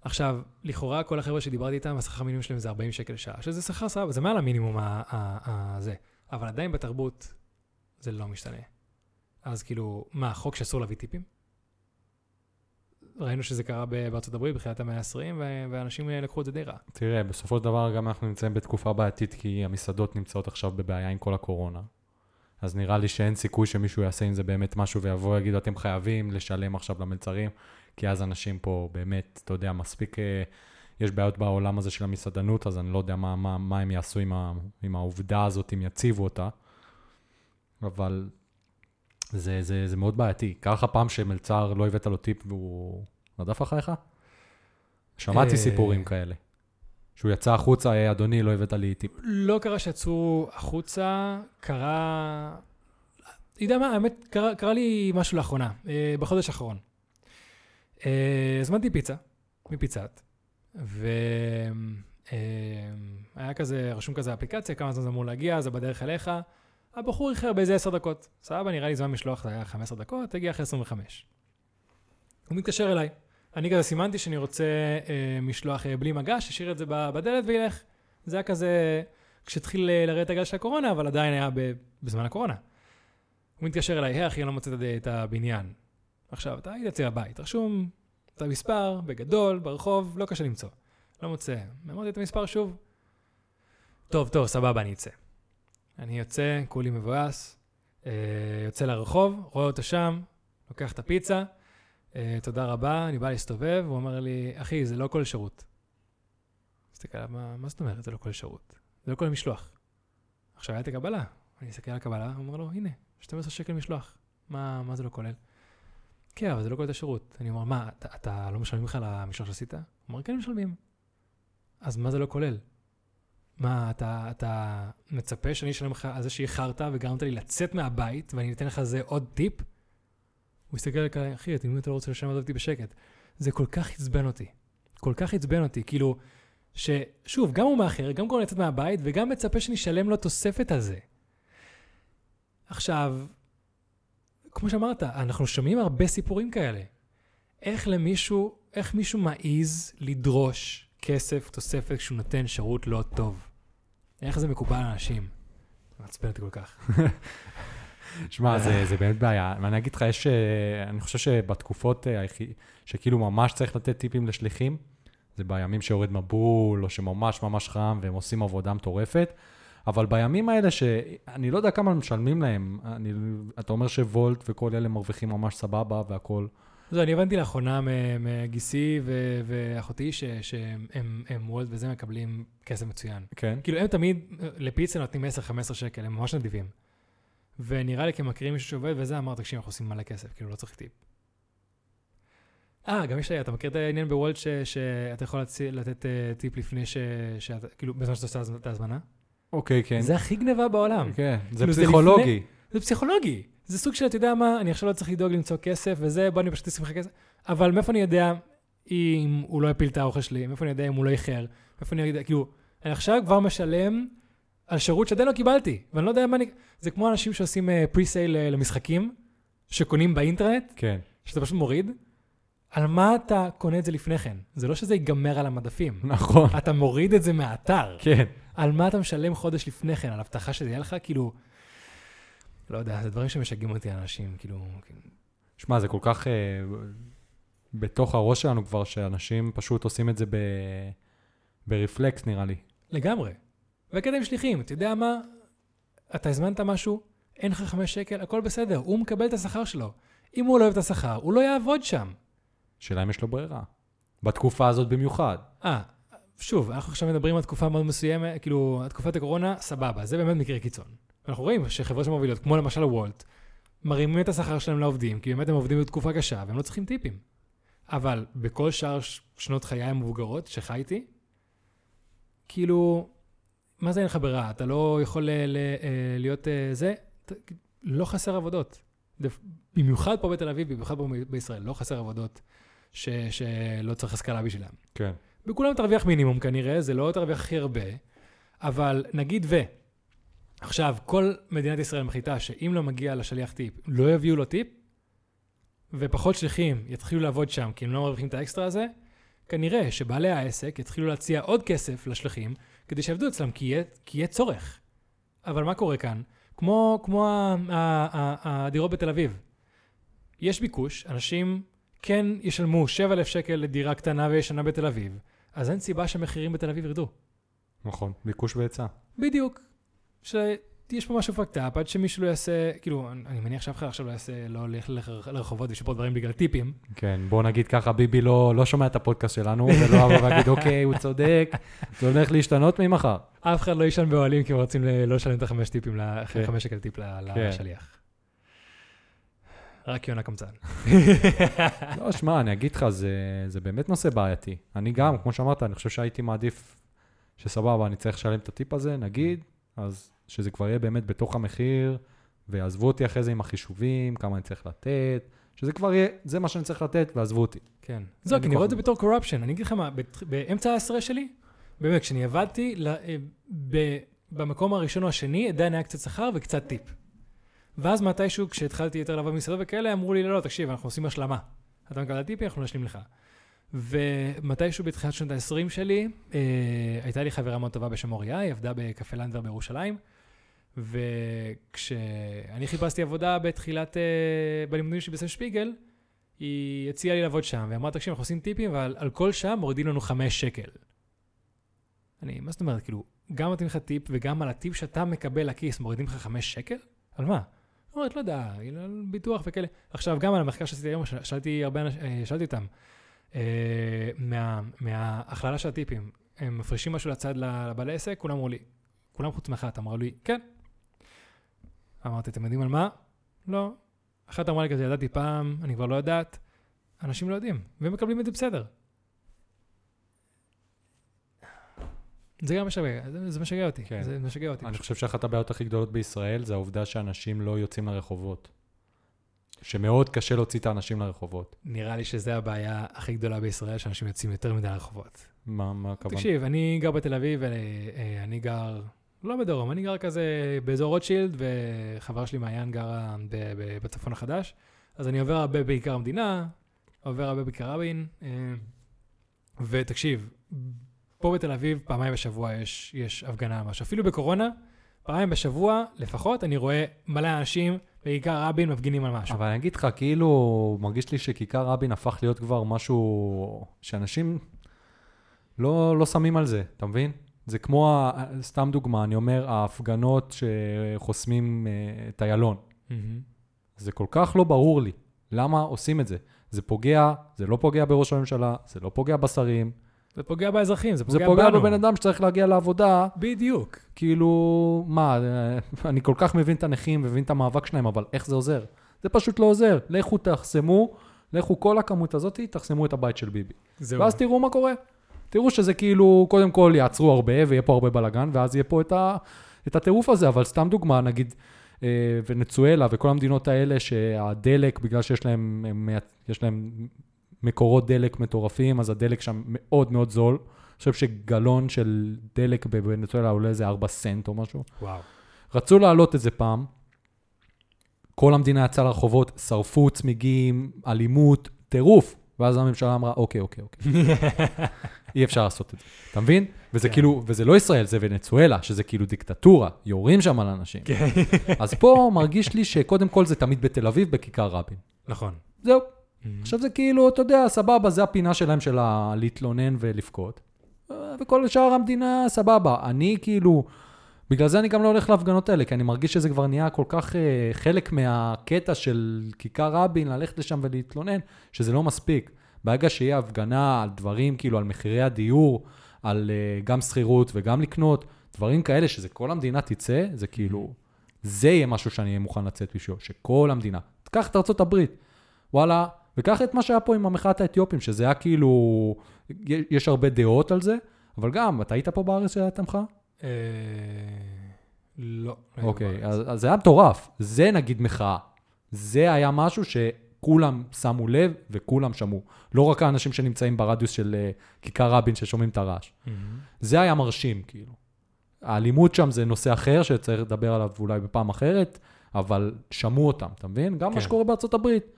עכשיו, לכאורה כל החבר'ה שדיברתי איתם, השכר מינימום שלהם זה 40 שקל לשעה, שזה שכר סבבה, זה מעל המינימום הזה. אבל עדיין בתרבות זה לא משתנה. אז כאילו, מה, חוק שאסור להביא טיפים? ראינו שזה קרה בארצות הברית בתחילת המאה ה-20, ו- ואנשים אה, לקחו את זה די רע. תראה, בסופו של דבר גם אנחנו נמצאים בתקופה בעייתית, כי המסעדות נמצאות עכשיו בבעיה עם כל הקורונה. אז נראה לי שאין סיכוי שמישהו יעשה עם זה באמת משהו ויבוא ויגיד, אתם חייבים לשלם עכשיו למלצרים, כי אז אנשים פה באמת, אתה יודע, מספיק, אה, יש בעיות בעולם הזה של המסעדנות, אז אני לא יודע מה, מה, מה הם יעשו עם, ה, עם העובדה הזאת, אם יציבו אותה. אבל זה, זה, זה מאוד בעייתי. קרה לך פעם שמלצר לא הבאת לו טיפ והוא רדף אחריך? שמעתי אה, סיפורים כאלה. שהוא יצא החוצה, "היי, אדוני, לא הבאת לי טיפ. לא קרה שיצאו החוצה, קרה... אתה יודע מה, האמת, קרה, קרה לי משהו לאחרונה, אה, בחודש האחרון. אה, הזמנתי פיצה, מפיצת, והיה כזה, רשום כזה אפליקציה, כמה זמן זה אמור להגיע, זה בדרך אליך. הבחור איחר באיזה 10 דקות. סבבה, נראה לי זמן משלוח זה היה 15 דקות, הגיע אחרי 25. הוא מתקשר אליי. אני כזה סימנתי שאני רוצה אה, משלוח אה, בלי מגע, שישאיר את זה בדלת וילך. זה היה כזה, כשהתחיל אה, לרדת הגל של הקורונה, אבל עדיין היה ב- בזמן הקורונה. הוא מתקשר אליי, היי אחי, אני לא מוצא את הבניין. עכשיו, אתה היית אצלי בבית, רשום את המספר, בגדול, ברחוב, לא קשה למצוא. לא מוצא. אמרתי את המספר שוב. טוב, טוב, סבבה, אני אצא. אני יוצא, כולי מבואס, אה, יוצא לרחוב, רואה אותו שם, לוקח את הפיצה, אה, תודה רבה, אני בא להסתובב, הוא אומר לי, אחי, זה לא כל שירות. מסתכל עליו, מה, מה זאת אומרת, זה לא כל שירות? זה לא כל משלוח. עכשיו היה את הקבלה, אני מסתכל על הקבלה, הוא אומר לו, הנה, 12 שקל משלוח. מה, מה זה לא כולל? כן, אבל זה לא כולל את השירות. אני אומר, מה, אתה, אתה לא משלמים לך על המשלוח שעשית? הוא אומר, כן, משלמים. אז מה זה לא כולל? מה, אתה, אתה מצפה שאני אשלם לך על זה שאיחרת וגרמת לי לצאת מהבית ואני אתן לך זה עוד טיפ? הוא הסתכל עליי, אחי, אם אתה לא רוצה לשלם אותי בשקט. זה כל כך עצבן אותי. כל כך עצבן אותי. כאילו, ששוב, גם הוא מאחר, גם גורם לצאת מהבית, וגם מצפה שאני אשלם לו תוספת על זה. עכשיו, כמו שאמרת, אנחנו שומעים הרבה סיפורים כאלה. איך למישהו, איך מישהו מעז לדרוש כסף, תוספת, כשהוא נותן שירות לא טוב? איך זה מקובל על אנשים? מעצבן אותי כל כך. שמע, זה, זה באמת בעיה. ואני אגיד לך, יש, אה, אני חושב שבתקופות אה, שכאילו ממש צריך לתת טיפים לשליחים, זה בימים שיורד מבול, או שממש ממש חם, והם עושים עבודה מטורפת. אבל בימים האלה שאני לא יודע כמה משלמים להם, אני, אתה אומר שוולט וכל אלה מרוויחים ממש סבבה והכול. זהו, אני הבנתי לאחרונה מגיסי ואחותי שהם הם- הם וולט וזה מקבלים כסף מצוין. כן. כאילו, הם תמיד, לפיצה נותנים 10-15 שקל, הם ממש נדיבים. ונראה לי כמכירים מישהו שעובד וזה, אמר, תקשיב, אנחנו עושים מלא כסף, כאילו, לא צריך טיפ. אה, גם יש לי, אתה מכיר את העניין בוולט שאתה יכול לתת אה, טיפ לפני ש... שאתה, כאילו, בזמן שאתה עושה את ההזמנה? אוקיי, כן. זה הכי גניבה בעולם. כן, זה פסיכולוגי. זה פסיכולוגי. זה סוג של, אתה יודע מה, אני עכשיו לא צריך לדאוג למצוא כסף וזה, בוא אני פשוט אשים לך כסף. אבל מאיפה אני יודע אם הוא לא יפיל את האוכל שלי? מאיפה אני יודע אם הוא לא איחר? מאיפה אני יודע, כאילו, אני עכשיו כבר משלם על שירות שעדיין לא קיבלתי, ואני לא יודע מה אני... זה כמו אנשים שעושים פרי-סייל למשחקים, שקונים באינטרנט, כן, שאתה פשוט מוריד. על מה אתה קונה את זה לפני כן? זה לא שזה ייגמר על המדפים. נכון. אתה מוריד את זה מהאתר. כן. על מה אתה משלם חודש לפני כן? על הבטחה שזה יהיה לך? כאילו... לא יודע, זה דברים שמשגעים אותי אנשים, כאילו... כאילו, שמע, זה כל כך אה, בתוך הראש שלנו כבר, שאנשים פשוט עושים את זה ב... ברפלקס, נראה לי. לגמרי. עם שליחים, אתה יודע מה? אתה הזמנת משהו, אין לך חמש שקל, הכל בסדר, הוא מקבל את השכר שלו. אם הוא לא אוהב את השכר, הוא לא יעבוד שם. שאלה אם יש לו ברירה. בתקופה הזאת במיוחד. אה, שוב, אנחנו עכשיו מדברים על תקופה מאוד מסוימת, כאילו, תקופת הקורונה, סבבה, זה באמת מקרה קיצון. אנחנו רואים שחברות שמובילות, כמו למשל וולט, מרימים את השכר שלהם לעובדים, כי באמת הם עובדים בתקופה קשה, והם לא צריכים טיפים. אבל בכל שאר שנות חיי המבוגרות שחייתי, כאילו, מה זה אין לך ברירה? אתה לא יכול ל- ל- אה, להיות אה, זה, לא חסר עבודות. במיוחד פה בתל אביב, במיוחד פה בישראל, לא חסר עבודות ש- שלא צריך השכלה בשבילם. כן. בכולם תרוויח מינימום כנראה, זה לא תרוויח הכי הרבה, אבל נגיד ו... עכשיו, כל מדינת ישראל מחליטה שאם לא מגיע לשליח טיפ, לא יביאו לו טיפ, ופחות שליחים יתחילו לעבוד שם כי הם לא מרוויחים את האקסטרה הזה, כנראה שבעלי העסק יתחילו להציע עוד כסף לשליחים כדי שיעבדו אצלם, כי יהיה, כי יהיה צורך. אבל מה קורה כאן? כמו, כמו הדירות בתל אביב. יש ביקוש, אנשים כן ישלמו 7,000 שקל לדירה קטנה וישנה בתל אביב, אז אין סיבה שהמחירים בתל אביב ירדו. נכון, ביקוש והיצע. בדיוק. שיש פה משהו פקטאפ, עד שמישהו לא יעשה, כאילו, אני מניח שאף אחד עכשיו לא יעשה, לא לח- לרחובות וישפוט דברים בגלל טיפים. כן, בוא נגיד ככה, ביבי לא, לא שומע את הפודקאסט שלנו, ולא אבוא ואגיד, אוקיי, הוא צודק, זה הולך להשתנות ממחר. אף אחד לא יישן באוהלים כי הם רוצים לא לשלם את החמש טיפים, כן. חמש שקל טיפ כן. לשליח. רק יונה קמצן. לא, שמע, אני אגיד לך, זה, זה באמת נושא בעייתי. אני גם, כמו שאמרת, אני חושב שהייתי מעדיף שסבבה, אני צריך לשלם את הטיפ הזה, נגיד, אז שזה כבר יהיה באמת בתוך המחיר, ויעזבו אותי אחרי זה עם החישובים, כמה אני צריך לתת, שזה כבר יהיה, זה מה שאני צריך לתת, ועזבו אותי. כן. זהו, כי אני רואה את זה בתור corruption. אני אגיד לך מה, באמצע העשרה שלי, באמת, כשאני עבדתי, אה, במקום הראשון או השני, עדיין היה קצת שכר וקצת טיפ. ואז מתישהו, כשהתחלתי יותר לעבוד במסעדות וכאלה, אמרו לי, לא, לא, תקשיב, אנחנו עושים השלמה. אתה מקבל טיפים, אנחנו נשלים לך. ומתישהו בתחילת שנות ה-20 שלי, אה, הייתה לי חברה מאוד טובה בשם אוריה, היא עבדה בקפה לנדבר בירושלים, וכשאני חיפשתי עבודה בתחילת, אה, בלימודים שלי בסן שפיגל, היא הציעה לי לעבוד שם, ואמרה, תקשיב, אנחנו עושים טיפים, אבל על כל שעה מורידים לנו חמש שקל. אני, מה זאת אומרת, כאילו, גם נותנים לך טיפ, וגם על הטיפ שאתה מקבל לכיס מורידים לך חמש שקל? על מה? אומרת, לא יודע, ביטוח וכאלה. עכשיו, גם על המחקר שעשיתי היום, שאלתי הרבה אנשים, אה, שאלתי אותם, מה, מההכללה של הטיפים, הם מפרישים משהו לצד לבעלי עסק? כולם אמרו לי, כולם חוץ מאחת אמרו לי, כן. אמרתי, אתם יודעים על מה? לא. אחת אמרה לי כזה, ידעתי פעם, אני כבר לא יודעת. אנשים לא יודעים, והם מקבלים את זה בסדר. זה גם משגע, זה, זה משגע אותי, כן. זה משגע אותי. אני פשוט. חושב שאחת הבעיות הכי גדולות בישראל זה העובדה שאנשים לא יוצאים לרחובות. שמאוד קשה להוציא את האנשים לרחובות. נראה לי שזו הבעיה הכי גדולה בישראל, שאנשים יוצאים יותר מדי לרחובות. מה, מה הכוונה? תקשיב, אני גר בתל אביב, ואני גר, לא בדרום, אני גר כזה באזור רוטשילד, וחבר שלי מעיין גרה בצפון החדש, אז אני עובר הרבה בעיקר המדינה, עובר הרבה בכיכר רבין, אה, ותקשיב, פה בתל אביב פעמיים בשבוע יש, יש הפגנה או משהו. אפילו בקורונה, פעמיים בשבוע לפחות, אני רואה מלא אנשים בכיכר רבין מפגינים על משהו. אבל אני אגיד לך, כאילו, מרגיש לי שכיכר רבין הפך להיות כבר משהו שאנשים לא, לא שמים על זה, אתה מבין? זה כמו, סתם דוגמה, אני אומר, ההפגנות שחוסמים אה, את איילון. מהמם. זה כל כך לא ברור לי. למה עושים את זה? זה פוגע, זה לא פוגע בראש הממשלה, זה לא פוגע בשרים, זה פוגע באזרחים, זה זה פוגע פוגע בנו. בבן אדם שצריך להגיע לעבודה. בדיוק. כאילו, מה, אה, אני כל כך מבין את הנכים, מבין את המאבק שלהם, אבל איך זה עוזר? זה פשוט לא עוזר. לכו תחסמו, לכו כל הכמות הזאת, תחסמו את הבית של ביבי. זהו. ואז תראו מה קורה. תראו שזה כאילו, קודם כל יעצרו הרבה ויהיה פה הרבה בלאגן, ואז יהיה פה את, ה, את הטירוף הזה. אבל סתם דוגמה, נגיד, אה, ונצואלה וכל המדינות האלה שהדלק, בגלל שיש להם, הם, יש להם מקורות דלק מטורפים, אז הדלק שם מאוד מאוד זול. אני חושב שגלון של דלק בוונצואלה עולה איזה 4 סנט או משהו. וואו. רצו להעלות את זה פעם, כל המדינה יצאה לרחובות, שרפו צמיגים, אלימות, טירוף. ואז הממשלה אמרה, אוקיי, אוקיי, אוקיי, אי אפשר לעשות את זה. אתה מבין? וזה כן. כאילו, וזה לא ישראל, זה ונצואלה, שזה כאילו דיקטטורה, יורים שם על אנשים. כן. אז פה מרגיש לי שקודם כל זה תמיד בתל אביב, בכיכר רבין. נכון. זהו. עכשיו זה כאילו, אתה יודע, סבבה, זה הפינה שלהם של להתלונן ולבכות. אה, וכל שאר המדינה, סבבה. אני כאילו, בגלל זה אני גם לא הולך להפגנות האלה, כי אני מרגיש שזה כבר נהיה כל כך אה, חלק מהקטע של כיכר רבין, ללכת לשם ולהתלונן, שזה לא מספיק. ברגע שיהיה הפגנה על דברים, כאילו, על מחירי הדיור, על אה, גם שכירות וגם לקנות, דברים כאלה, שזה כל המדינה תצא, זה כאילו, זה יהיה משהו שאני אהיה מוכן לצאת בשבילו, שכל המדינה. תקח את ארצות הברית, וואלה, וקח את מה שהיה פה עם המחאת האתיופים, שזה היה כאילו, יש הרבה דעות על זה, אבל גם, אתה היית פה בארץ שהייתה מחאה? אה, לא. אוקיי. אז, זה היה מטורף. זה נגיד מחאה. זה היה משהו שכולם שמו לב וכולם שמעו. לא רק האנשים שנמצאים ברדיוס של uh, כיכר רבין ששומעים את הרעש. זה היה מרשים, כאילו. האלימות שם זה נושא אחר שצריך לדבר עליו אולי בפעם אחרת, אבל שמעו אותם, אתה מבין? גם כן. מה שקורה בארצות הברית.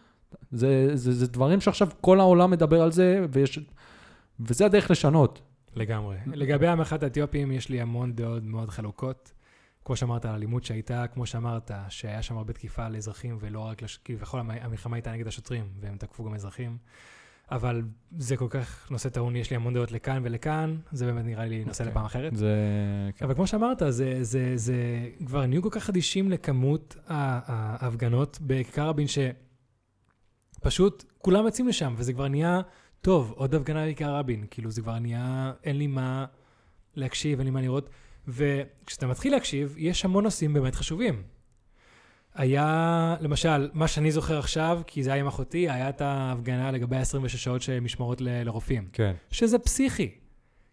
זה, זה, זה דברים שעכשיו כל העולם מדבר על זה, ויש, וזה הדרך לשנות. לגמרי. לגבי המחאת האתיופים, יש לי המון דעות מאוד חלוקות. כמו שאמרת, על האלימות שהייתה, כמו שאמרת, שהיה שם הרבה תקיפה לאזרחים, ולא רק, לש... כביכול המ- המלחמה הייתה נגד השוטרים, והם תקפו גם אזרחים. אבל זה כל כך נושא טעון, יש לי המון דעות לכאן ולכאן, זה באמת נראה לי נושא אוקיי. לפעם אחרת. זה... כן. אבל כמו שאמרת, זה, זה, זה כבר נהיו כל כך אדישים לכמות ההפגנות בכיכר רבין, שפשוט כולם יוצאים לשם, וזה כבר נהיה, טוב, עוד הפגנה בכיכר רבין. כאילו, זה כבר נהיה, אין לי מה להקשיב, אין לי מה לראות. וכשאתה מתחיל להקשיב, יש המון נושאים באמת חשובים. היה, למשל, מה שאני זוכר עכשיו, כי זה היה עם אחותי, היה את ההפגנה לגבי ה-26 שעות שמשמרות ל- לרופאים. כן. שזה פסיכי.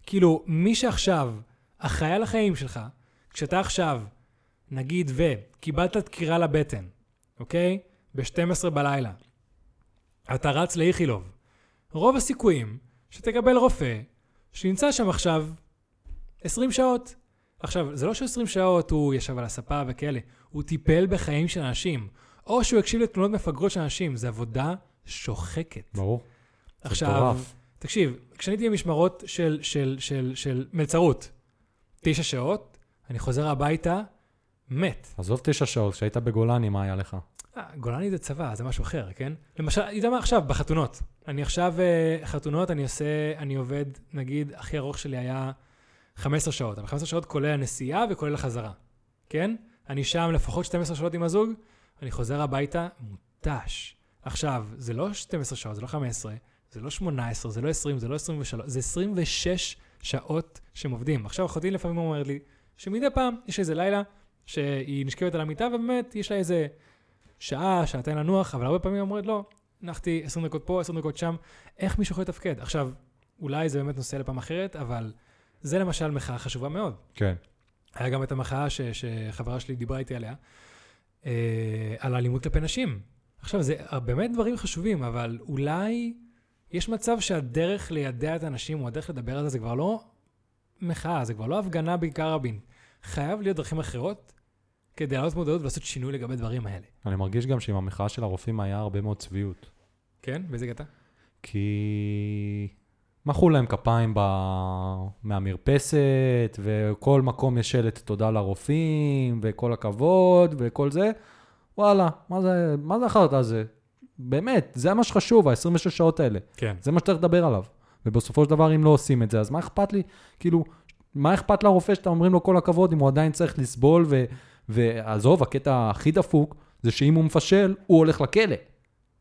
כאילו, מי שעכשיו אחראי על החיים שלך, כשאתה עכשיו, נגיד וקיבלת דקירה לבטן, אוקיי? ב-12 בלילה, אתה רץ לאיכילוב, רוב הסיכויים שתקבל רופא שנמצא שם עכשיו 20 שעות. עכשיו, זה לא ש-20 שעות הוא ישב על הספה וכאלה, הוא טיפל בחיים של אנשים, או שהוא הקשיב לתלונות מפגרות של אנשים, זו עבודה שוחקת. ברור. עכשיו, מטורף. תקשיב, כשאני הייתי במשמרות של, של, של, של מלצרות, תשע שעות, אני חוזר הביתה, מת. עזוב תשע שעות, כשהיית בגולני, מה היה לך? אה, גולני זה צבא, זה משהו אחר, כן? למשל, אתה יודע מה עכשיו? בחתונות. אני עכשיו, אה, חתונות, אני עושה, אני עובד, נגיד, הכי ארוך שלי היה 15 שעות, אבל 15 שעות כולל הנסיעה וכולל החזרה, כן? אני שם לפחות 12 שעות עם הזוג, אני חוזר הביתה מותש. עכשיו, זה לא 12 שעות, זה לא 15, זה לא 18, זה לא 20, זה לא 23, זה 26 שעות שהם עובדים. עכשיו, אחותי לפעמים אומרת לי, שמדי פעם יש איזה לילה שהיא נשכבת על המיטה, ובאמת יש לה איזה שעה, שעתיים לנוח, אבל הרבה פעמים אומרת, לא, נחתי 20 דקות פה, 20 דקות שם, איך מישהו יכול לתפקד? עכשיו, אולי זה באמת נושא לפעם אחרת, אבל זה למשל מחאה חשובה מאוד. כן. היה גם את המחאה ש, שחברה שלי דיברה איתי עליה, אה, על האלימות כלפי נשים. עכשיו, זה באמת דברים חשובים, אבל אולי יש מצב שהדרך לידע את האנשים, או הדרך לדבר על זה, זה כבר לא מחאה, זה כבר לא הפגנה בעיקר רבין. חייב להיות דרכים אחרות כדי להעלות מודעות ולעשות שינוי לגבי הדברים האלה. אני מרגיש גם שעם המחאה של הרופאים היה הרבה מאוד צביעות. כן? באיזה קטע? כי... מחאו להם כפיים ב... מהמרפסת, וכל מקום יש שלט תודה לרופאים, וכל הכבוד, וכל זה. וואלה, מה זה, מה זה החרטא הזה? באמת, זה מה שחשוב, ה-26 שעות האלה. כן. זה מה שצריך לדבר עליו. ובסופו של דבר, אם לא עושים את זה, אז מה אכפת לי? כאילו, מה אכפת לרופא שאתה אומרים לו כל הכבוד, אם הוא עדיין צריך לסבול, ו... ועזוב, הקטע הכי דפוק, זה שאם הוא מפשל, הוא הולך לכלא.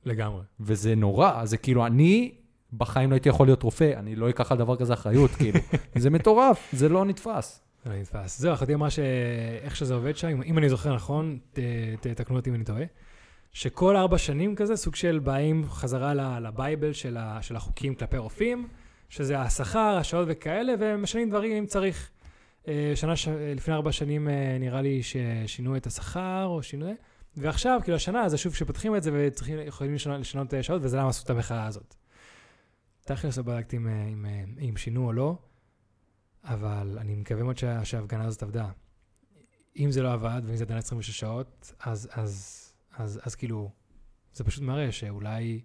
לגמרי. וזה נורא, זה כאילו, אני בחיים לא הייתי יכול להיות רופא, אני לא אקח על דבר כזה אחריות, כאילו. זה מטורף, זה לא נתפס. זה לא נתפס. זהו, אחותי אמרה שאיך שזה עובד שם, אם- אני זוכר נכון, תתקנו אותי אם אני טועה, שכל ארבע שנים כזה, סוג של באים חזרה לבייבל של החוקים כלפי רופאים, שזה השכר, השעות וכאלה, ומשנים דברים אם צריך. אה, שנה, ש... לפני ארבע שנים אה, נראה לי ששינו את השכר, או שינו... ועכשיו, כאילו השנה, זה שוב שפותחים את זה וצריכים, יכולים לשנות, לשנות אה, שעות, וזה למה עשו את המחאה הזאת. תכלס לא בדקתי אם, אה, אם, אה, אם שינו או לא, אבל אני מקווה מאוד שה, שההפגנה הזאת עבדה. אם זה לא עבד, ואם זה עדיין 26 שעות, אז, אז, אז, אז כאילו, זה פשוט מראה שאולי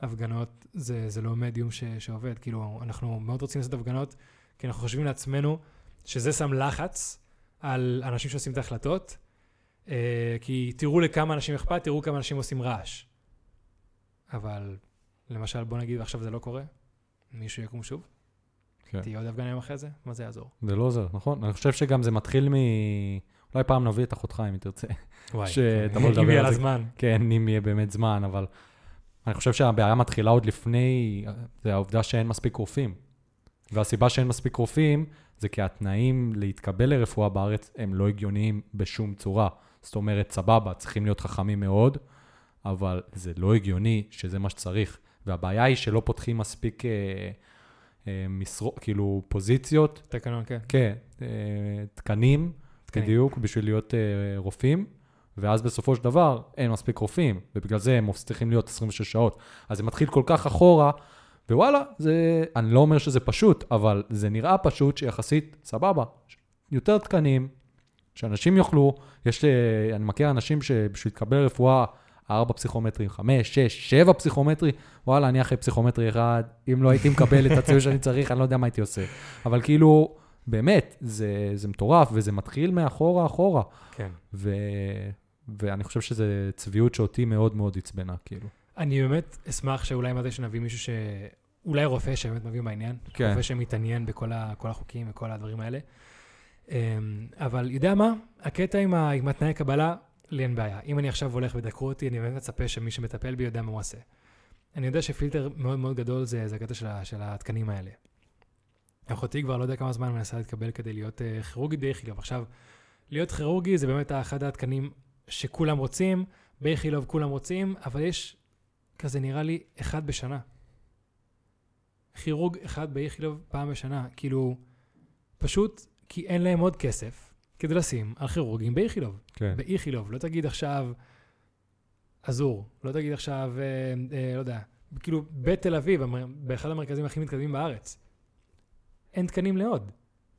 הפגנות זה, זה לא מדיום ש, שעובד. כאילו, אנחנו מאוד רוצים לעשות הפגנות, כי אנחנו חושבים לעצמנו שזה שם לחץ על אנשים שעושים את ההחלטות, אה, כי תראו לכמה אנשים אכפת, תראו כמה אנשים עושים רעש. אבל למשל, בוא נגיד עכשיו זה לא קורה, מישהו יקום שוב, כן. תהיה עוד הפגנה יום אחרי זה, מה זה יעזור? זה לא עוזר, נכון? אני חושב שגם זה מתחיל מ... אולי פעם נביא את אחותך, אם היא תרצה. וואי, שתבוא לדבר אם יהיה על לה זה. זמן. כן, אם יהיה באמת זמן, אבל אני חושב שהבעיה מתחילה עוד לפני, זה העובדה שאין מספיק רופאים. והסיבה שאין מספיק רופאים, זה כי התנאים להתקבל לרפואה בארץ הם לא הגיוניים בשום צורה. זאת אומרת, סבבה, צריכים להיות חכמים מאוד, אבל זה לא הגיוני שזה מה שצריך. והבעיה היא שלא פותחים מספיק אה, אה, משרות, כאילו פוזיציות, תקנון, כן. כן, אה, תקנים, תקנים. בדיוק, בשביל להיות אה, רופאים, ואז בסופו של דבר אין מספיק רופאים, ובגלל זה הם צריכים להיות 26 שעות. אז זה מתחיל כל כך אחורה, ווואלה, זה, אני לא אומר שזה פשוט, אבל זה נראה פשוט שיחסית, סבבה, יותר תקנים, שאנשים יוכלו, יש, אה, אני מכיר אנשים שבשביל לקבל רפואה, ארבע פסיכומטרים, חמש, שש, שבע פסיכומטרי, וואלה, אני אחרי פסיכומטרי אחד, אם לא הייתי מקבל את הציון שאני צריך, אני לא יודע מה הייתי עושה. אבל כאילו, באמת, זה, זה מטורף, וזה מתחיל מאחורה אחורה. כן. ו... ואני חושב שזו צביעות שאותי מאוד מאוד עצבנה, כאילו. אני באמת אשמח שאולי מתי שנביא מישהו ש... אולי רופא שבאמת מבין בעניין. כן. רופא שמתעניין בכל ה... החוקים וכל הדברים האלה. אמ, אבל יודע מה? הקטע עם, ה... עם התנאי קבלה, לי אין בעיה. אם אני עכשיו הולך ודקרו אותי, אני באמת מצפה שמי שמטפל בי יודע מה הוא עושה. אני יודע שפילטר מאוד מאוד גדול זה, זה הקטע של, ה... של התקנים האלה. אחותי כבר לא יודע כמה זמן מנסה להתקבל כדי להיות uh, כירורגית באיכילוב. עכשיו, להיות כירורגי זה באמת אחד התקנים שכולם רוצים, באיכילוב כולם רוצים, אבל יש כזה נראה לי אחד בשנה. כירורג אחד באיכילוב פעם בשנה. כאילו, פשוט כי אין להם עוד כסף כדי לשים על כירורגים באיכילוב. כן. באיכילוב, לא תגיד עכשיו עזור, לא תגיד עכשיו, אה, אה, לא יודע, כאילו בתל אביב, באחד המרכזים הכי מתקדמים בארץ. אין תקנים לעוד.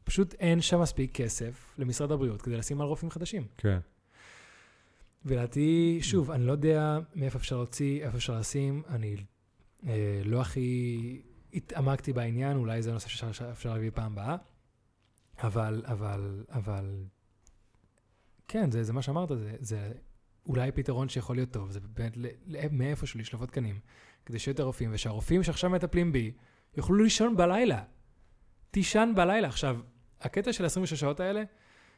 פשוט אין שם מספיק כסף למשרד הבריאות כדי לשים על רופאים חדשים. כן. ולדעתי, שוב, אני לא יודע מאיפה אפשר להוציא, איפה אפשר לשים, אני אה, לא הכי התעמקתי בעניין, אולי זה נושא שאפשר- להביא פעם הבאה, אבל, אבל, אבל, כן, זה, זה מה שאמרת, זה, זה אולי פתרון שיכול להיות טוב, זה באמת מאיפשהו לשלוף עוד תקנים, כדי שיהיו יותר רופאים, ושהרופאים שעכשיו מטפלים בי, יוכלו לישון בלילה. תישן בלילה. עכשיו, הקטע של 26 שעות האלה,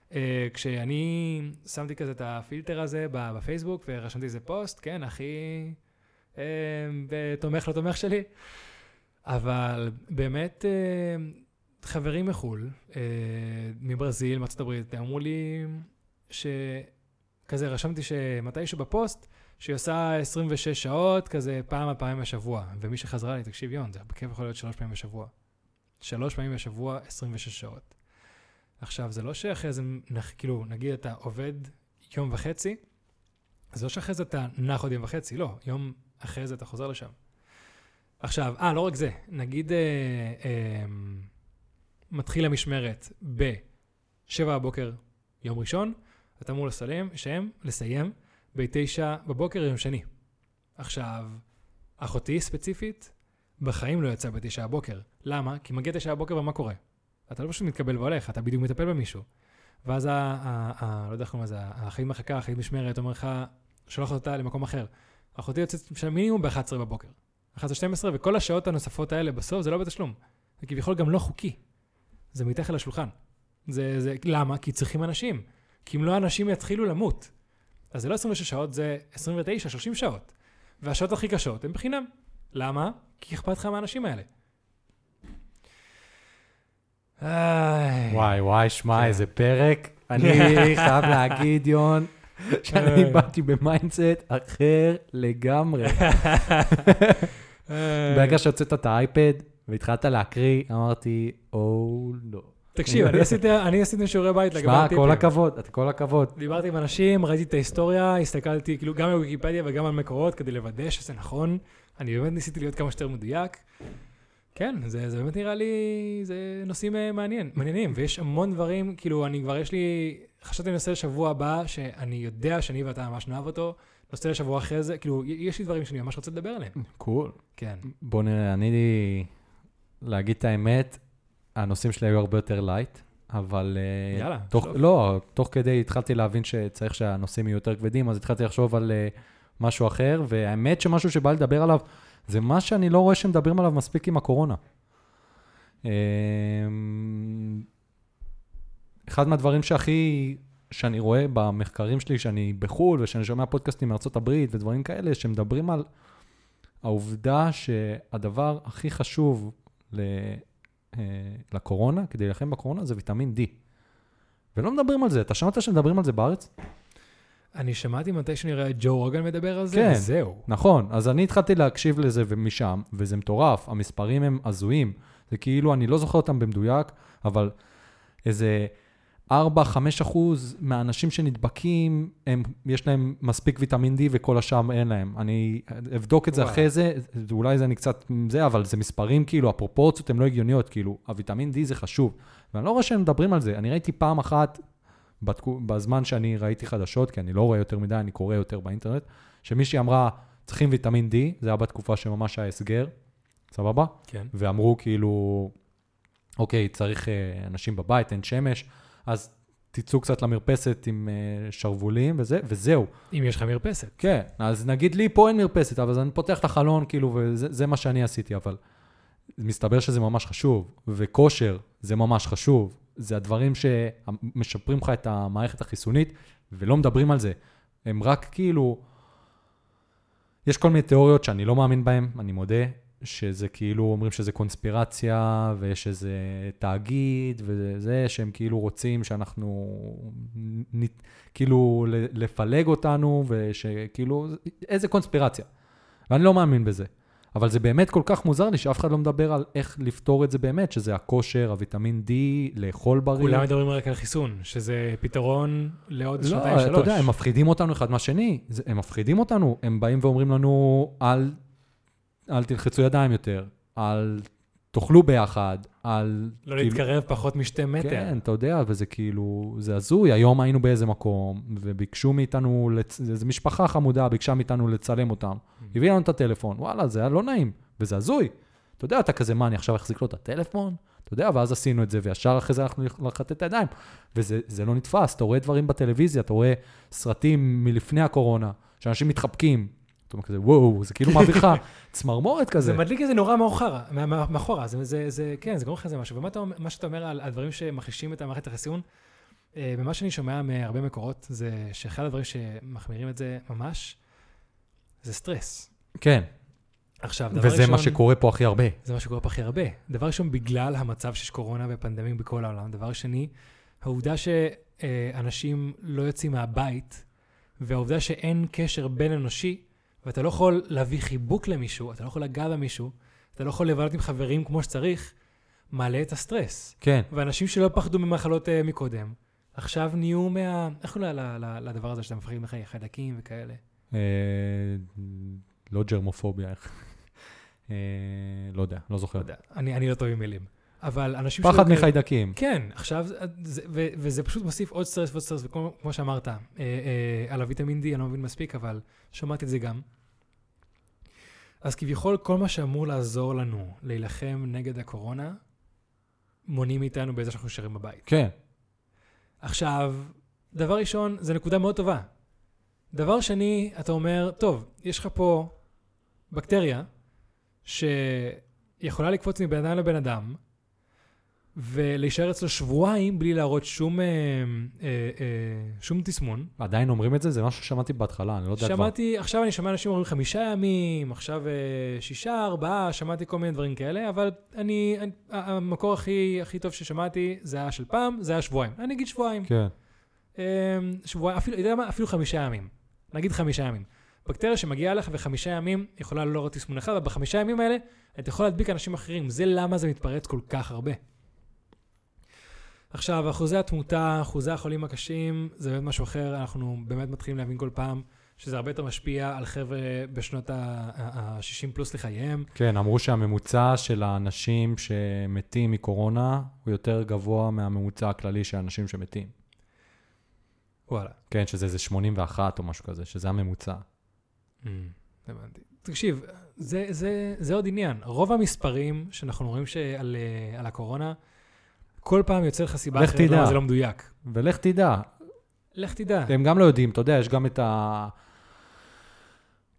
Uh, כשאני שמתי כזה את הפילטר הזה בפייסבוק ורשמתי איזה פוסט, כן, הכי uh, תומך לא תומך שלי, אבל באמת uh, חברים מחו"ל, uh, מברזיל, מארצות הברית, אמרו לי שכזה רשמתי שמתישהו בפוסט, שהיא עושה 26 שעות, כזה פעם, פעמיים בשבוע, ומי שחזרה לי, תקשיב יון, זה בכיף יכול להיות שלוש פעמים בשבוע. שלוש פעמים בשבוע, 26 שעות. עכשיו, זה לא שאחרי זה, כאילו, נגיד אתה עובד יום וחצי, זה לא שאחרי זה אתה נח עוד יום וחצי, לא, יום אחרי זה אתה חוזר לשם. עכשיו, אה, לא רק זה, נגיד אה, אה, מתחיל המשמרת ב-7 בבוקר יום ראשון, אתה אמור לסיים, לסיים, לסיים ב-9 בבוקר יום שני. עכשיו, אחותי ספציפית, בחיים לא יצא בתשע בבוקר. למה? כי מגיע תשע בבוקר ומה קורה? אתה לא פשוט מתקבל והולך, אתה בדיוק מטפל במישהו. ואז, ה, ה, ה, לא יודע איך קוראים לזה, האחראית מחכה, האחראית משמרת, אומר לך, שולח אותה למקום אחר. אחותי יוצאת שם מינימום ב-11 בבוקר. 11-12, וכל השעות הנוספות האלה בסוף זה לא בתשלום. זה כביכול גם לא חוקי. זה מתחת לשולחן. זה, זה, למה? כי צריכים אנשים. כי אם לא, אנשים יתחילו למות. אז זה לא 26 שעות, זה 29, 30 שעות. והשעות הכי קשות הן בחינם. למה? כי אכפת לך מהאנשים האלה. וואי, וואי, שמע, כן. איזה פרק. אני חייב להגיד, יון, שאני באתי ב mindset אחר לגמרי. ברגע שהוצאת את האייפד והתחלת להקריא, אמרתי, או לא. תקשיב, אני עשיתי, שיעורי בית לגבי שמע, הטיפים. כל הכבוד, כל הכבוד. דיברתי עם אנשים, ראיתי את ההיסטוריה, הסתכלתי כאילו גם על ויקיפדיה וגם על מקורות כדי לוודא שזה נכון. אני באמת ניסיתי להיות כמה שיותר מדויק. כן, זה, זה באמת נראה לי, זה נושאים אה, מעניין, מעניינים, ויש המון דברים, כאילו, אני כבר יש לי, חשבתי נושא לשבוע הבא, שאני יודע שאני ואתה ממש נאהב אותו, נושא לשבוע אחרי זה, כאילו, יש לי דברים שאני ממש רוצה לדבר עליהם. Cool. כן. בוא נראה, אני, להגיד את האמת, הנושאים שלי היו הרבה יותר light, אבל... אה, יאללה, תוך. לא, תוך כדי התחלתי להבין שצריך שהנושאים יהיו יותר כבדים, אז התחלתי לחשוב על אה, משהו אחר, והאמת שמשהו שבא לדבר עליו, זה מה שאני לא רואה שמדברים עליו מספיק עם הקורונה. אה, אחד מהדברים שהכי, שאני רואה במחקרים שלי, שאני בחו"ל, ושאני שומע פודקאסטים מארצות הברית ודברים כאלה, שמדברים על העובדה שהדבר הכי חשוב ל, אה, לקורונה, כדי להילחם בקורונה, זה ויטמין D. ולא מדברים על זה. אתה שמעת שמדברים על זה בארץ? אני שמעתי מתי שאני רואה את ג'ו רוגן מדבר על זה, כן. וזהו. נכון. אז אני התחלתי להקשיב לזה ומשם, וזה מטורף. המספרים הם הזויים. זה כאילו, אני לא זוכר אותם במדויק, אבל איזה 4-5 אחוז מהאנשים שנדבקים, הם, יש להם מספיק ויטמין D וכל השאר אין להם. אני אבדוק את זה וואו. אחרי זה, אולי זה אני קצת זה, אבל זה מספרים כאילו, הפרופורציות הן לא הגיוניות, כאילו, הוויטמין D זה חשוב. ואני לא רואה שהם מדברים על זה. אני ראיתי פעם אחת, בתקו, בזמן שאני ראיתי חדשות, כי אני לא רואה יותר מדי, אני קורא יותר באינטרנט, שמישהי אמרה, צריכים ויטמין D, זה היה בתקופה שממש היה הסגר, סבבה? כן. ואמרו כאילו, אוקיי, צריך אה, אנשים בבית, אין שמש, אז תצאו קצת למרפסת עם אה, שרוולים וזה, וזהו. אם יש לך מרפסת. כן, אז נגיד לי פה אין מרפסת, אבל אני פותח את החלון, כאילו, וזה זה מה שאני עשיתי, אבל מסתבר שזה ממש חשוב, וכושר זה ממש חשוב. זה הדברים שמשפרים לך את המערכת החיסונית, ולא מדברים על זה. הם רק כאילו... יש כל מיני תיאוריות שאני לא מאמין בהן, אני מודה, שזה כאילו אומרים שזה קונספירציה, ויש איזה תאגיד, וזה, שהם כאילו רוצים שאנחנו, נ, כאילו, לפלג אותנו, ושכאילו, איזה קונספירציה. ואני לא מאמין בזה. אבל זה באמת כל כך מוזר לי שאף אחד לא מדבר על איך לפתור את זה באמת, שזה הכושר, הוויטמין D, לאכול בריא. כולם מדברים רק על חיסון, שזה פתרון לעוד לא, שנתיים שלוש. אתה יודע, הם מפחידים אותנו אחד מהשני. הם מפחידים אותנו. הם באים ואומרים לנו, אל, אל תלחצו ידיים יותר, אל תאכלו ביחד, אל... לא כאילו- להתקרב פחות משתי מטר. כן, אתה יודע, וזה כאילו, זה הזוי. היום היינו באיזה מקום, וביקשו מאיתנו, לצ... איזו משפחה חמודה ביקשה מאיתנו לצלם אותם. Mm. הביאה לנו את הטלפון, וואלה, זה היה לא נעים, וזה הזוי. אתה יודע, אתה כזה, מה, אני עכשיו אחזיק לו את הטלפון? אתה יודע, ואז עשינו את זה, וישר אחרי זה הלכנו לחטט את הידיים. וזה זה לא נתפס, אתה רואה דברים בטלוויזיה, אתה רואה סרטים מלפני הקורונה, שאנשים מתחבקים. אתה אומר כזה, וואו, זה כאילו מעביר לך צמרמורת כזה. זה מדליק איזה נורא מאוחרה, מאחורה, זה, זה, זה, כן, זה גורם לך איזה משהו. ומה אתה, שאתה אומר על, על דברים שמחלישים את המערכת החיסון, אה, ממה שאני שומע מהרבה מקורות, זה שאחד הדברים שמחמירים את זה ממש, זה סטרס. כן, עכשיו, דבר וזה ראשון, מה שקורה פה הכי הרבה. זה מה שקורה פה הכי הרבה. דבר ראשון, בגלל המצב שיש קורונה ופנדמים בכל העולם. דבר שני, העובדה שאנשים לא יוצאים מהבית, והעובדה שאין קשר בין אנושי, ואתה לא יכול להביא חיבוק למישהו, אתה לא יכול לגעת במישהו, אתה לא יכול לבלות עם חברים כמו שצריך, מעלה את הסטרס. כן, ואנשים שלא פחדו ממחלות uh, מקודם, עכשיו נהיו מה... איך קוראים לדבר הזה שאתה מפחד מחיי חיידקים וכאלה? אה, לא ג'רמופוביה, איך? אה, לא יודע, לא לא זוכר. יודע, אני, לא טוב עם מילים. אבל אנשים פחד מחיידקים. כן, עכשיו, זה, ו, וזה פשוט מוסיף עוד סטרס ועוד סטרס, וכמו כמו שאמרת, אה, אה, על הוויטמין D אני לא מבין מספיק, אבל שמעתי את זה גם. אז כביכול כל מה שאמור לעזור לנו להילחם נגד הקורונה, מונעים מאיתנו בזה שאנחנו נשארים בבית. כן. עכשיו, דבר ראשון, זו נקודה מאוד טובה. דבר שני, אתה אומר, טוב, יש לך פה בקטריה שיכולה לקפוץ מבן אדם לבן אדם, ולהישאר אצלו שבועיים בלי להראות שום, אה, אה, אה, שום תסמון. עדיין אומרים את זה? זה משהו ששמעתי בהתחלה, אני לא יודע כבר. שמעתי, עכשיו אני שומע אנשים אומרים חמישה ימים, עכשיו אה, שישה, ארבעה, שמעתי כל מיני דברים כאלה, אבל אני, אני המקור הכי, הכי טוב ששמעתי זה היה של פעם, זה היה שבועיים. אני אגיד שבועיים. כן. אה, שבועיים, אפילו, יודע מה? אפילו חמישה ימים. נגיד חמישה ימים. בקטריה שמגיעה לך בחמישה ימים, יכולה לא לראות תסמון אחד, אבל בחמישה ימים האלה, אתה יכול להדביק אנשים אחרים. זה למה זה מתפרץ כל כך הרבה. עכשיו, אחוזי התמותה, אחוזי החולים הקשים, זה באמת משהו אחר. אנחנו באמת מתחילים להבין כל פעם שזה הרבה יותר משפיע על חבר'ה בשנות ה-60 פלוס לחייהם. כן, אמרו שהממוצע של האנשים שמתים מקורונה הוא יותר גבוה מהממוצע הכללי של האנשים שמתים. וואלה. כן, שזה איזה 81 או משהו כזה, שזה הממוצע. Mm, הבנתי. תקשיב, זה, זה, זה עוד עניין. רוב המספרים שאנחנו רואים שעל, אה, על הקורונה, כל פעם יוצא לך סיבה אחרת. למה זה לא מדויק. ולך תדע, לך תדע. הם גם לא יודעים, אתה יודע, יש גם את ה...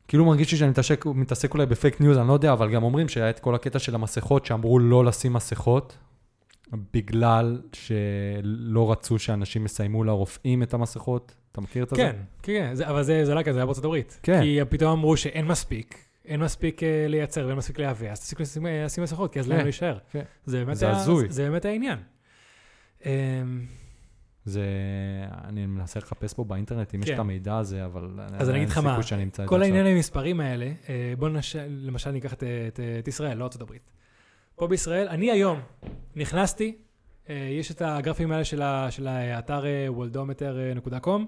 כאילו מרגיש לי שאני מתעסק, מתעסק אולי ב fake news, אני לא יודע, אבל גם אומרים שהיה את כל הקטע של המסכות, שאמרו לא לשים מסכות, בגלל שלא רצו שאנשים יסיימו לרופאים את המסכות. אתה מכיר את זה? כן, כן, זה, אבל זה, זה לא כזה, זה היה בארצות הברית. כן. כי פתאום אמרו שאין מספיק, אין מספיק אה, לייצר ואין מספיק לייבא, אז תפסיקו לשים, אה, לשים מסכות, כי אז כן, למה להישאר? כן. זה באמת הזוי. זה באמת העניין. אמ, זה... אני מנסה לחפש פה באינטרנט אם יש כן. את המידע הזה, אבל... אז אני אגיד לך מה, כל עכשיו. העניין עם המספרים האלה, אה, בוא נש... למשל ניקח את, את, את ישראל, לא ארצות הברית. פה בישראל, אני היום נכנסתי, אה, יש את הגרפים האלה של, ה, של האתר וולדומטר.com,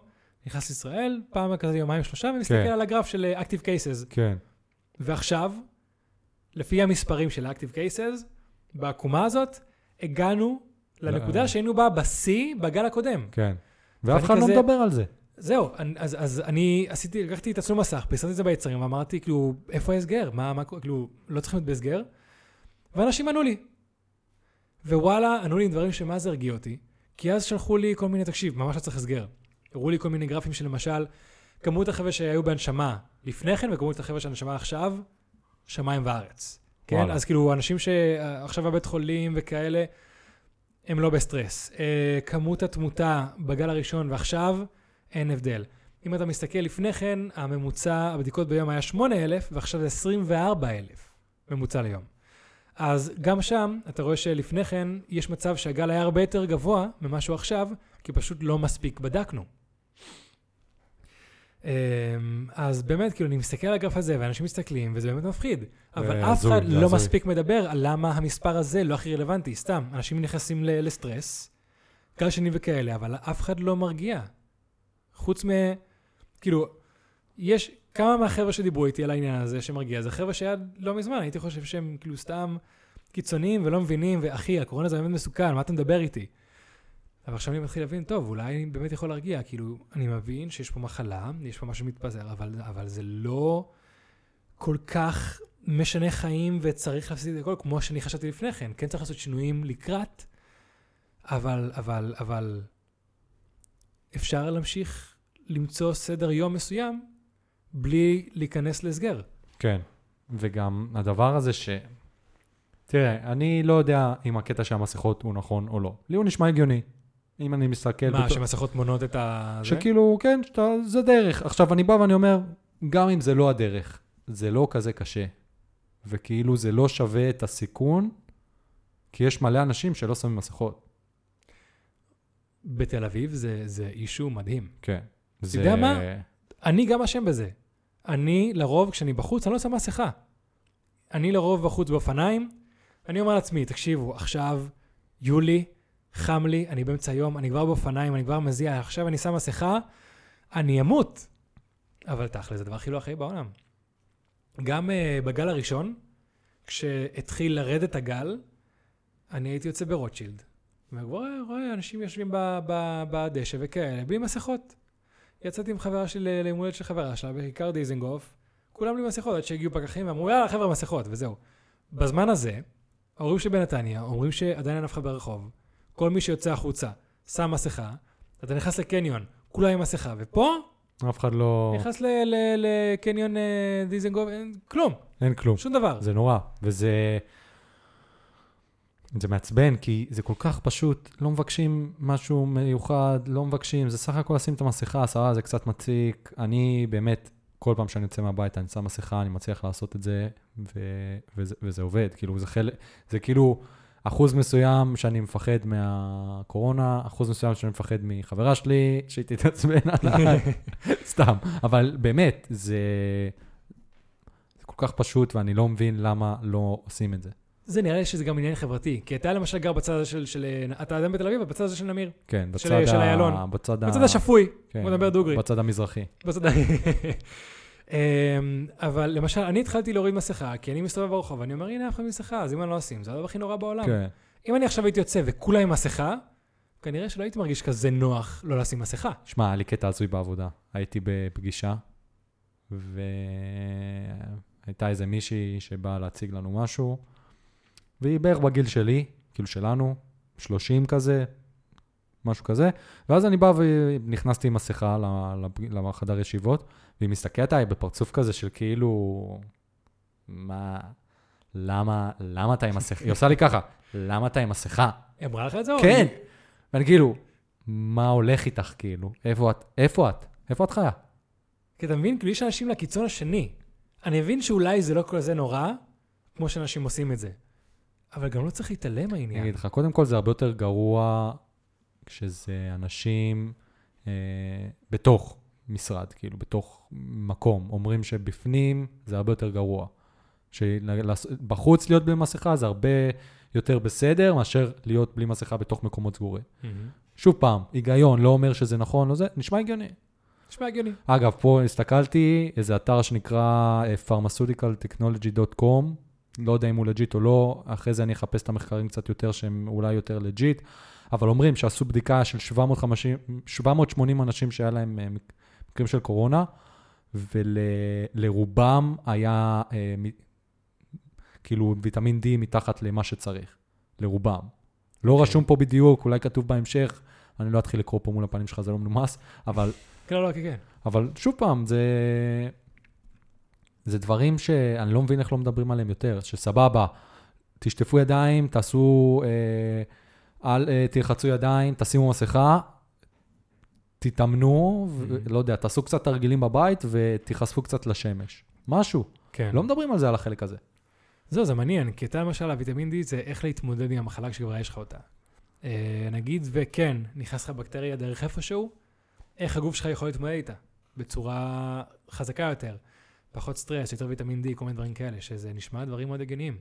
נכנס לישראל, פעם כזה יומיים שלושה, ומסתכל כן. על הגרף של אה, Active Cases. כן, ועכשיו, לפי המספרים של Active Cases, בעקומה הזאת, הגענו לנקודה לא. שהיינו בה בשיא בגל הקודם. כן. ואף אחד לא מדבר על זה. זהו, אז, אז אני עשיתי, לקחתי את הצלום מסך, פרסמתי את זה ביצרים, ואמרתי, כאילו, איפה ההסגר? מה, מה? כאילו, לא צריכים להיות בהסגר? ואנשים ענו לי. ווואלה, ענו לי דברים שמה זה הרגיע אותי, כי אז שלחו לי כל מיני, תקשיב, ממש לא צריך הסגר. הראו לי כל מיני גרפים שלמשל, כמות החבר'ה שהיו בהנשמה לפני כן, וכמות החבר'ה של הנשמה עכשיו, שמיים וארץ. כן? וואלה. אז כאילו, אנשים שעכשיו בבית חולים וכאלה, הם לא בסטרס. אה, כמות התמותה בגל הראשון ועכשיו, אין הבדל. אם אתה מסתכל לפני כן, הממוצע הבדיקות ביום היה 8,000, ועכשיו זה 24,000 ממוצע ליום. אז גם שם, אתה רואה שלפני כן, יש מצב שהגל היה הרבה יותר גבוה ממה שהוא עכשיו, כי פשוט לא מספיק בדקנו. אמ, אז באמת, כאילו, אני מסתכל על הגרף הזה, ואנשים מסתכלים, וזה באמת מפחיד. אבל אף אחד לא. מספיק מדבר על למה המספר הזה לא הכי רלוונטי. סתם, אנשים נכנסים ל- לסטרס, גל שני וכאלה, אבל אף אחד לא מרגיע. חוץ מ... כאילו, יש כמה מהחבר'ה שדיברו איתי על העניין הזה שמרגיע, זה חבר'ה שעד לא מזמן הייתי חושב שהם כאילו סתם קיצוניים ולא מבינים, ואחי, הקורונה זה באמת מסוכן, מה אתה מדבר איתי? אבל עכשיו אני מתחיל להבין, טוב, אולי אני באמת יכול להרגיע, כאילו, אני מבין שיש פה מחלה, יש פה משהו מתפזר, אבל, אבל זה לא כל כך משנה חיים וצריך להפסיד את הכל, כמו שאני חשבתי לפני כן. כן צריך לעשות שינויים לקראת, אבל, אבל, אבל אפשר להמשיך למצוא סדר יום מסוים בלי להיכנס להסגר. כן. וגם הדבר הזה ש... תראה, אני לא יודע אם הקטע של המסכות הוא נכון או לא. לי הוא נשמע הגיוני. אם אני מסתכל... מה, בתור- שמסכות מונות את ה... זה? שכאילו, כן, שאתה, זה דרך. עכשיו, אני בא ואני אומר, גם אם זה לא הדרך, זה לא כזה קשה. וכאילו זה לא שווה את הסיכון, כי יש מלא אנשים שלא שמים מסכות. בתל אביב זה, זה אישו מדהים. כן. זה... יודע מה? אני גם אשם בזה. אני לרוב, כשאני בחוץ, אני לא שם מסכה. אני לרוב בחוץ באופניים, אני אומר לעצמי, תקשיבו, עכשיו יולי, חם לי, אני באמצע היום, אני כבר באופניים, אני כבר מזיע, עכשיו אני שם מסכה, אני אמות. אבל תכל'ס, זה הדבר הכי לא אחראי בעולם. גם uh, בגל הראשון, כשהתחיל לרדת הגל, אני הייתי יוצא ברוטשילד. ורואה, רואה, אנשים יושבים בדשא וכאלה, בלי מסכות. יצאתי עם חברה שלי ליום הולדת של חברה שלה בכיכר דיזנגוף, כולם בלי מסכות, עד שהגיעו פקחים ואמרו, יאללה, חבר'ה, מסכות, וזהו. בזמן הזה, ההורים שבנתניה אומרים שעדיין אין אף אחד ברחוב, כל מי שיוצא החוצה שם מסכה, אתה נכנס לקניון, כולם עם מסכה, ופה אף אחד לא... נכנס לקניון אה, דיזנגוף, אין כלום, אין כלום. שום דבר. זה נורא, וזה... זה מעצבן, כי זה כל כך פשוט, לא מבקשים משהו מיוחד, לא מבקשים, זה סך הכל לשים את המסכה, עשרה זה קצת מציק. אני באמת, כל פעם שאני יוצא מהבית, אני שם מסכה, אני מצליח לעשות את זה, ו... וזה, וזה עובד. כאילו, זה חלק, זה כאילו אחוז מסוים שאני מפחד מהקורונה, אחוז מסוים שאני מפחד מחברה שלי, שהיא תתעצבן עליי, סתם. אבל באמת, זה... זה כל כך פשוט, ואני לא מבין למה לא עושים את זה. זה נראה לי שזה גם עניין חברתי, כי אתה למשל גר בצד הזה של, של אתה אדם בתל אביב, בצד הזה של נמיר, כן, של- בצד של ה... איילון. בצד. בצד השפוי, כן, בוא נדבר דוגרי. בצד המזרחי. בצד אבל למשל, אני התחלתי להוריד מסכה, כי אני מסתובב ברחוב, ואני אומר, הנה, אף אחד מסכה, אז אם אני לא אשים, זה הדבר הכי נורא בעולם. כן. אם אני עכשיו הייתי יוצא וכולם עם מסכה, כנראה שלא הייתי מרגיש כזה נוח לא לשים מסכה. שמע, היה לי קטע הזוי בעבודה. הייתי בפגישה, והייתה איזה מישהי שבאה להציג לנו משהו, והיא בערך בגיל שלי, כאילו שלנו, 30 כזה, משהו כזה, ואז אני בא ונכנסתי עם מסכה לחדר ישיבות, והיא מסתכלת עליי בפרצוף כזה של כאילו, מה, למה, למה אתה עם מסכה? היא עושה לי ככה, למה אתה עם מסכה? היא אמרה לך את זה? כן. ואני כאילו, מה הולך איתך, כאילו? איפה את? איפה את? איפה את חיה? כי אתה מבין, כאילו יש אנשים לקיצון השני. אני מבין שאולי זה לא כל זה נורא, כמו שאנשים עושים את זה. אבל גם לא צריך להתעלם אני מהעניין. אגיד לך, קודם כל זה הרבה יותר גרוע כשזה אנשים אה, בתוך משרד, כאילו, בתוך מקום. אומרים שבפנים זה הרבה יותר גרוע. שבחוץ להיות בלי מסכה זה הרבה יותר בסדר מאשר להיות בלי מסכה בתוך מקומות סגורים. מהמם. שוב פעם, היגיון, לא אומר שזה נכון, לא זה, נשמע הגיוני. נשמע הגיוני. אגב, פה הסתכלתי, איזה אתר שנקרא אה, pharmaceuticaltechnology.com, לא יודע אם הוא legit או לא, אחרי זה אני אחפש את המחקרים קצת יותר שהם אולי יותר legit, אבל אומרים שעשו בדיקה של 750, 780 אנשים שהיה להם אה, מקרים של קורונה, ולרובם היה אה, מ- כאילו ויטמין D מתחת למה שצריך, לרובם. לא אוקיי. רשום פה בדיוק, אולי כתוב בהמשך, אני לא אתחיל לקרוא פה מול הפנים שלך, זה לא מנומס, אבל כן, לא, לא, כן, כן. אבל שוב פעם, זה... זה דברים שאני לא מבין איך לא מדברים עליהם יותר, שסבבה, תשטפו ידיים, תעשו, אה, אל אה, תלחצו ידיים, תשימו מסכה, תתאמנו, Mhm. לא יודע, תעשו קצת תרגילים בבית ותיחשפו קצת לשמש. משהו. כן. לא מדברים על זה, על החלק הזה. זהו, זה מעניין, כי אתה למשל, הוויטמין D זה איך להתמודד עם המחלה כשכבר יש לך אותה. אה, נגיד, וכן, נכנס לך בקטריה דרך איפשהו, איך הגוף שלך יכול להתמודד איתה, בצורה חזקה יותר. פחות סטרס, יותר ויטמין D, כל מיני דברים כאלה, שזה נשמע דברים מאוד הגיוניים.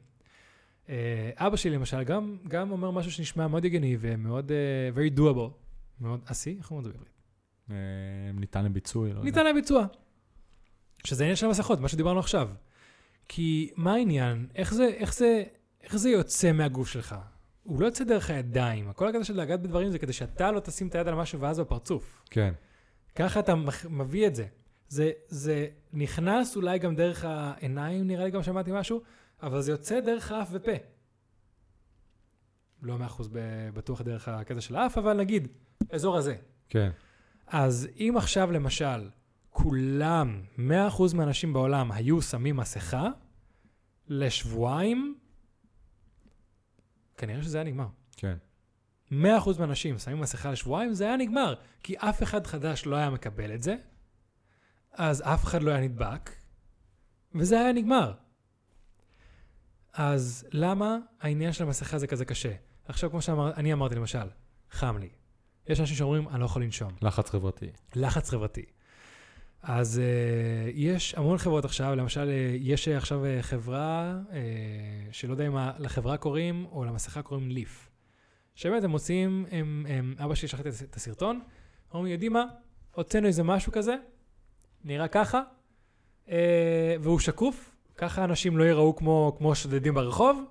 אה, אבא שלי למשל גם, גם אומר משהו שנשמע מאוד הגיוני ומאוד uh, very doable, מאוד עשי, איך אומרים את זה בעברית? אה, ניתן לביצוי, לא יודע. ניתן לביצוע. שזה העניין של המסכות, מה שדיברנו עכשיו. כי מה העניין? איך זה, איך זה, איך זה יוצא מהגוף שלך? הוא לא יוצא דרך הידיים. כל הקטע של לגעת בדברים זה כדי שאתה לא תשים את היד על משהו ואז בפרצוף. כן. ככה אתה מביא את זה. זה, זה נכנס אולי גם דרך העיניים, נראה לי גם שמעתי משהו, אבל זה יוצא דרך האף ופה. לא מאה אחוז בטוח דרך הקטע של האף, אבל נגיד, אזור הזה. כן. אז אם עכשיו למשל כולם, 100% מהאנשים בעולם היו שמים מסכה לשבועיים, כנראה שזה היה נגמר. כן. 100% מהאנשים שמים מסכה לשבועיים, זה היה נגמר. כי אף אחד חדש לא היה מקבל את זה, אז אף אחד לא היה נדבק, וזה היה נגמר. אז למה העניין של המסכה זה כזה קשה? עכשיו, כמו שאני אמרתי למשל, חם לי. יש אנשים שאומרים, אני לא יכול לנשום. לחץ חברתי. לחץ חברתי. אז uh, יש המון חברות עכשיו, למשל, uh, יש uh, עכשיו uh, חברה, uh, שלא יודע אם לחברה קוראים, או למסכה קוראים ליף. שבאמת הם מוציאים, הם, הם, אבא שלי שלח לי את הס- את הסרטון, אומרים, יודעים מה, הוצאנו איזה משהו כזה, נראה ככה, uh, והוא שקוף, ככה אנשים לא ייראו כמו, כמו שודדים ברחוב.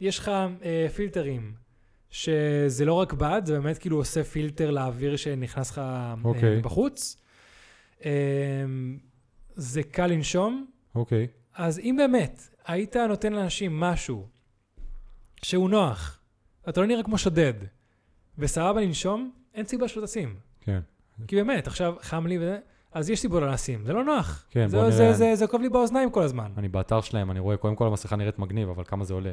יש לך uh, פילטרים, שזה לא רק בד, זה באמת כאילו עושה פילטר לאוויר שנכנס לך אוקיי. okay. בחוץ. Um, זה קל לנשום, אוקיי. אז אם באמת היית נותן לאנשים משהו שהוא נוח, אתה לא נראה כמו שודד, וסבבה לנשום, אין סיבה שלא תשים. כן. כי באמת, עכשיו חם לי וזה, אז יש סיבה לא לשים, זה לא נוח. כן, זה, בוא זה, נראה. זה, זה כואב לי באוזניים כל הזמן. אני באתר שלהם, אני רואה, קודם כל המסכה נראית מגניב, אבל כמה זה עולה?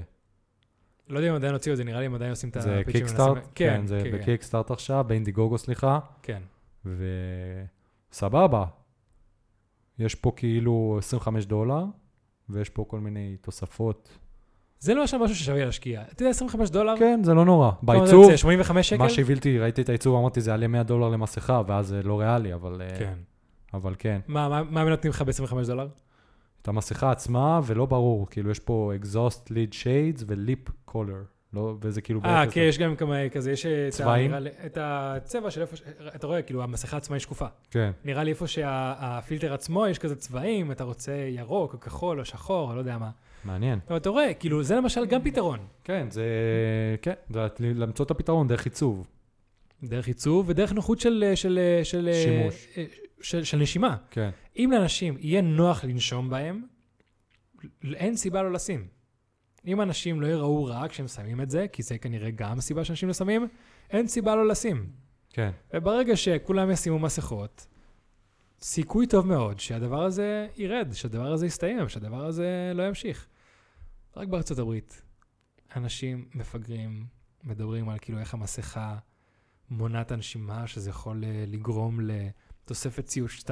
לא יודע אם עדיין הוציאו את זה, נראה לי הם עדיין עושים את זה הפיצ'ים קיקסטארט? ומנסים- כן, זה כן, בקיקסטארט עכשיו, באינדיגוגו סליחה, כן. וסבבה. יש פה כאילו 25 דולר, ויש פה כל מיני תוספות. זה לא עכשיו משהו ששווה להשקיע. אתה יודע, 25 דולר? כן, זה לא נורא. זה בעיצוב, יוצא? 85 שקל? מה שהביא אותי, ראיתי את העיצוב, אמרתי, זה יעלה 100 דולר למסכה, ואז זה לא ריאלי, אבל אה, כן. אבל כן. מה, מה, מה נותנים לך ב-25 דולר? את המסכה עצמה, ולא ברור, כאילו יש פה exhaust lead shades וליפ קולר, לא, וזה כאילו... אה. כן, יש גם כמה כזה, יש צבעים? את הצבע של איפה, ש- אתה רואה, כאילו, המסכה עצמה היא שקופה. כן, נראה לי איפה שהפילטר עצמו, יש כזה צבעים, אתה רוצה ירוק או כחול או שחור, או לא יודע מה. מעניין. אבל אתה רואה, כאילו, זה למשל גם פתרון. כן, זה... כן, זה למצוא את הפתרון דרך עיצוב. דרך עיצוב ודרך נוחות של... של, של שימוש. של, של נשימה. כן, אם לאנשים יהיה נוח לנשום בהם, אין סיבה לא לשים. אם אנשים לא יראו רע כשהם שמים את זה, כי זה כנראה גם סיבה שאנשים לא שמים, אין סיבה לא לשים. כן. וברגע שכולם ישימו מסכות, סיכוי טוב מאוד שהדבר הזה ירד, שהדבר הזה יסתיים, שהדבר הזה לא ימשיך. רק בארצות הברית, אנשים מפגרים, מדברים על כאילו איך המסכה מונעת הנשימה, שזה יכול אה, לגרום לתוספת CO2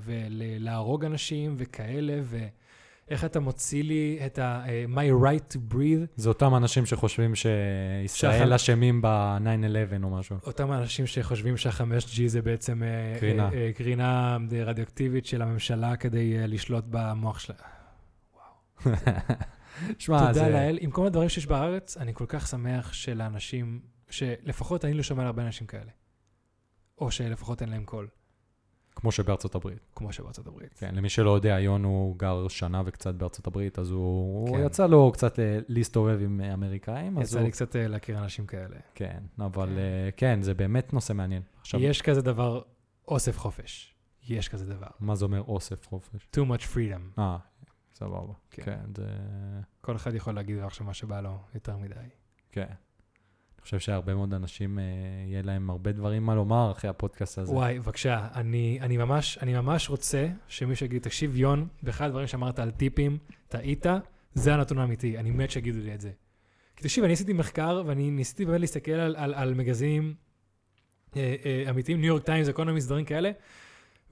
ולהרוג אנשים וכאלה, ואיך אתה מוציא לי את ה... אה, my right to breathe. זה אותם אנשים שחושבים שישראל אשמים ב-9-11 או משהו. אותם האנשים שחושבים שה-5G זה בעצם אה, קרינה. אה, אה, קרינה רדיואקטיבית של הממשלה כדי לשלוט במוח שלה. שמע, תודה זה... לאל. עם כל הדברים שיש בארץ, אני כל כך שמח שלאנשים, שלפחות אני לא שומע על הרבה אנשים כאלה. או שלפחות אין להם קול, כמו שבארצות הברית. כמו שבארצות הברית. כן, למי שלא יודע, יון הוא גר שנה וקצת בארצות הברית, אז הוא, כן. הוא יצא לו קצת אה, להסתובב עם אה, אמריקאים, יצא הוא... לי קצת אה, להכיר אנשים כאלה. כן, אבל כן. כן, זה באמת נושא מעניין. עכשיו, יש כזה דבר, אוסף חופש. יש כזה דבר. מה זה אומר אוסף חופש? too much freedom. אה, סבבה. כן. כן, זה... כל אחד יכול להגיד עכשיו מה שבא לו יותר מדי. כן. חושב שהרבה מאוד אנשים, אה, יהיה להם הרבה דברים מה לומר אחרי הפודקאסט הזה. וואי, בבקשה, אני, אני, ממש, אני ממש רוצה שמישהו יגיד, תקשיב, יון, באחד הדברים שאמרת על טיפים, טעית, זה הנתון האמיתי, אני מת שיגידו לי את זה. כי תקשיב, אני עשיתי מחקר, ואני ניסיתי באמת להסתכל על, על, על מגזינים אה, אה, אמיתיים, ניו יורק טיימס, אקונומיסט, דברים כאלה,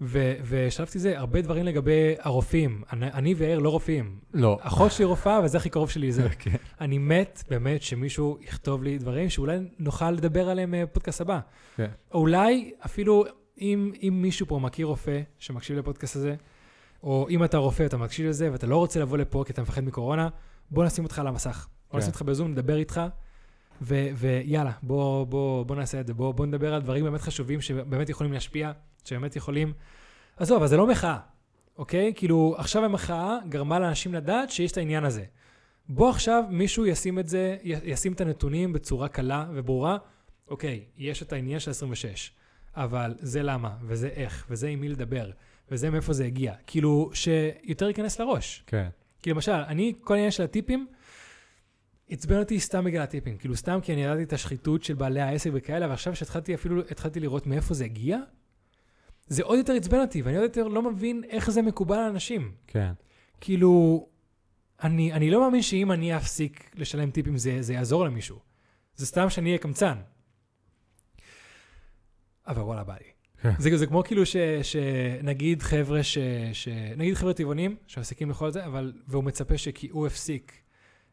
ו- ושלפתי זה, הרבה דברים לגבי הרופאים. אני, אני ויאיר לא רופאים. לא. אחות שלי רופאה, וזה הכי קרוב שלי לזה. כן. אני מת באמת שמישהו יכתוב לי דברים שאולי נוכל לדבר עליהם אה, בפודקאסט הבא. כן. או אולי אפילו אם, אם מישהו פה מכיר רופא שמקשיב לפודקאסט הזה, או אם אתה רופא ואתה מקשיב לזה ואתה לא רוצה לבוא לפה כי אתה מפחד מקורונה, בוא נשים אותך על המסך. בוא כן. נשים אותך בזום, נדבר איתך, ויאללה, בוא, בוא, בוא נעשה את זה. בוא, בוא נדבר על דברים באמת חשובים שבאמת יכולים להשפיע, שבאמת יכולים... עזוב, אז זה לא מחאה, אוקיי? כאילו, עכשיו המחאה גרמה לאנשים לדעת שיש את העניין הזה. בוא עכשיו מישהו ישים את זה, ישים את הנתונים בצורה קלה וברורה. אוקיי, יש את העניין של 26, אבל זה למה, וזה איך, וזה עם מי לדבר, וזה מאיפה זה הגיע. כאילו, שיותר ייכנס לראש. כן. כי למשל, אני, כל העניין של הטיפים, עצבן אותי סתם בגלל הטיפים. כאילו, סתם כי אני ידעתי את השחיתות של בעלי העסק וכאלה, ועכשיו שהתחלתי אפילו, התחלתי לראות מאיפה זה הגיע, זה עוד יותר עצבן אותי, ואני עוד יותר לא מבין איך זה מקובל על אנשים. כן. כאילו, אני, אני לא מאמין שאם אני אפסיק לשלם טיפים זה, זה יעזור למישהו. זה סתם שאני אהיה קמצן. אבל וואלה, בא לי. כן. זה, זה כמו כאילו ש, שנגיד חבר'ה ש, ש... נגיד חבר'ה טבעונים שמפסיקים לאכול את זה, אבל, והוא מצפה שכי הוא הפסיק,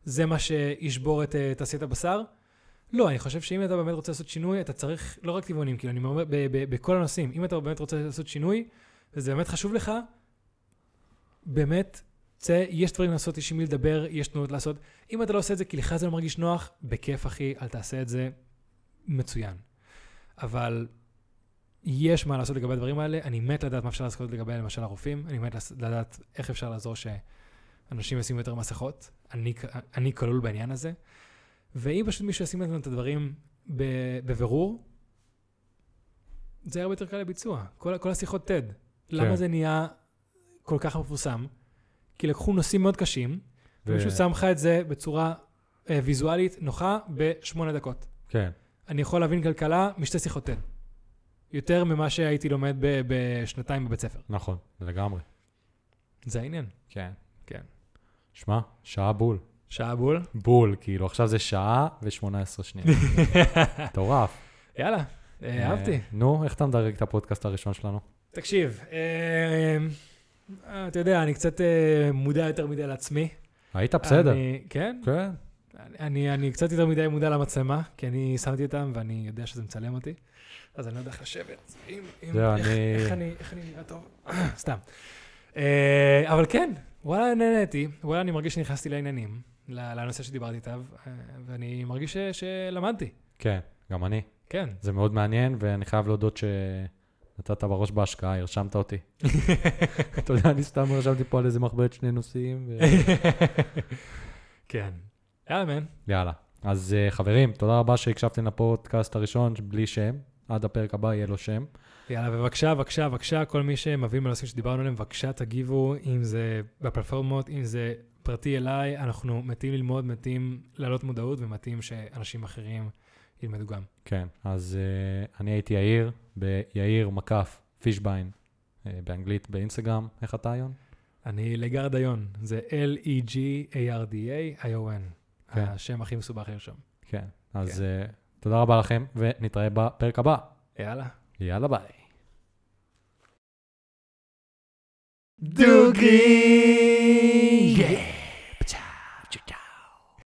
זה מה שישבור את תעשיית הבשר? לא, אני חושב שאם אתה באמת רוצה לעשות שינוי, אתה צריך, לא רק טבעונים, כאילו, אני אומר, בכל הנושאים, אם אתה באמת רוצה לעשות שינוי, וזה באמת חשוב לך, באמת, צא, יש דברים לעשות, יש עם מי לדבר, יש תנועות לעשות. אם אתה לא עושה את זה כי לך זה לא מרגיש נוח, בכיף, אחי, אל תעשה את זה, מצוין. אבל יש מה לעשות לגבי הדברים האלה, אני מת לדעת מה אפשר לעשות לגבי למשל הרופאים, אני מת לדעת איך אפשר לעזור שאנשים ישימו יותר מסכות, אני, אני כלול בעניין הזה, ואם פשוט מישהו ישים לנו את הדברים בבירור, זה הרבה יותר קל לביצוע. כל, כל השיחות TED, למה כן. זה נהיה כל כך מפורסם, כי לקחו נושאים מאוד קשים, ו- ומישהו שם לך את זה בצורה אה, ויזואלית נוחה בשמונה דקות. כן, אני יכול להבין כלכלה משתי שיחות TED. יותר ממה שהייתי לומד ב- בשנתיים בבית ספר. נכון, לגמרי. זה העניין. כן. כן. שמע, שעה בול. שעה בול. בול, כאילו, עכשיו זה שעה ו-18 שניות. מטורף. יאללה, אה, אהבתי. אה, נו, איך אתה מדרג את הפודקאסט הראשון שלנו? תקשיב, אה, אתה יודע, אני קצת מודע יותר מדי לעצמי. היית בסדר. כן? כן. אני, אני קצת יותר מדי מודע למצלמה, כי אני שמתי אותם ואני יודע שזה מצלם אותי, אז אני לא יודע איך לשבת. אם, אם, איך, אני- איך, אני, איך אני נראה טוב? סתם. אבל כן, וואלה, נהניתי, וואלה, אני מרגיש שנכנסתי לעניינים, לנושא שדיברתי איתו, אה, ואני מרגיש שלמדתי. כן, גם אני. כן. זה מאוד מעניין, ואני חייב להודות שנתת בראש בהשקעה, הרשמת אותי. אתה יודע, אני סתם רשמתי פה על איזה מחברת שני נושאים. ו- כן. יאללה, מן. יאללה. אז אה, חברים, תודה רבה שהקשבתם לפודקאסט הראשון בלי שם. עד הפרק הבא יהיה לו שם. יאללה, ובבקשה, בבקשה, בבקשה, כל מי שמבין בנושאים שדיברנו עליהם, בבקשה תגיבו, אם זה בפלטפורמות, אם זה פרטי אליי, אנחנו מתים ללמוד, מתים להעלות מודעות, ומתים שאנשים אחרים ילמדו גם. כן, אז uh, אני הייתי יאיר, ביאיר מקף פישביין, uh, באנגלית באינסטגרם. איך אתה, יון? אני לגרדיון, זה E L-E-G-A-R-D-A-I-O-N. כן. השם הכי מסובך לרשום. כן. אז uh, תודה רבה לכם, ונתראה בפרק הבא. יאללה. יאללה ביי. דוגרי!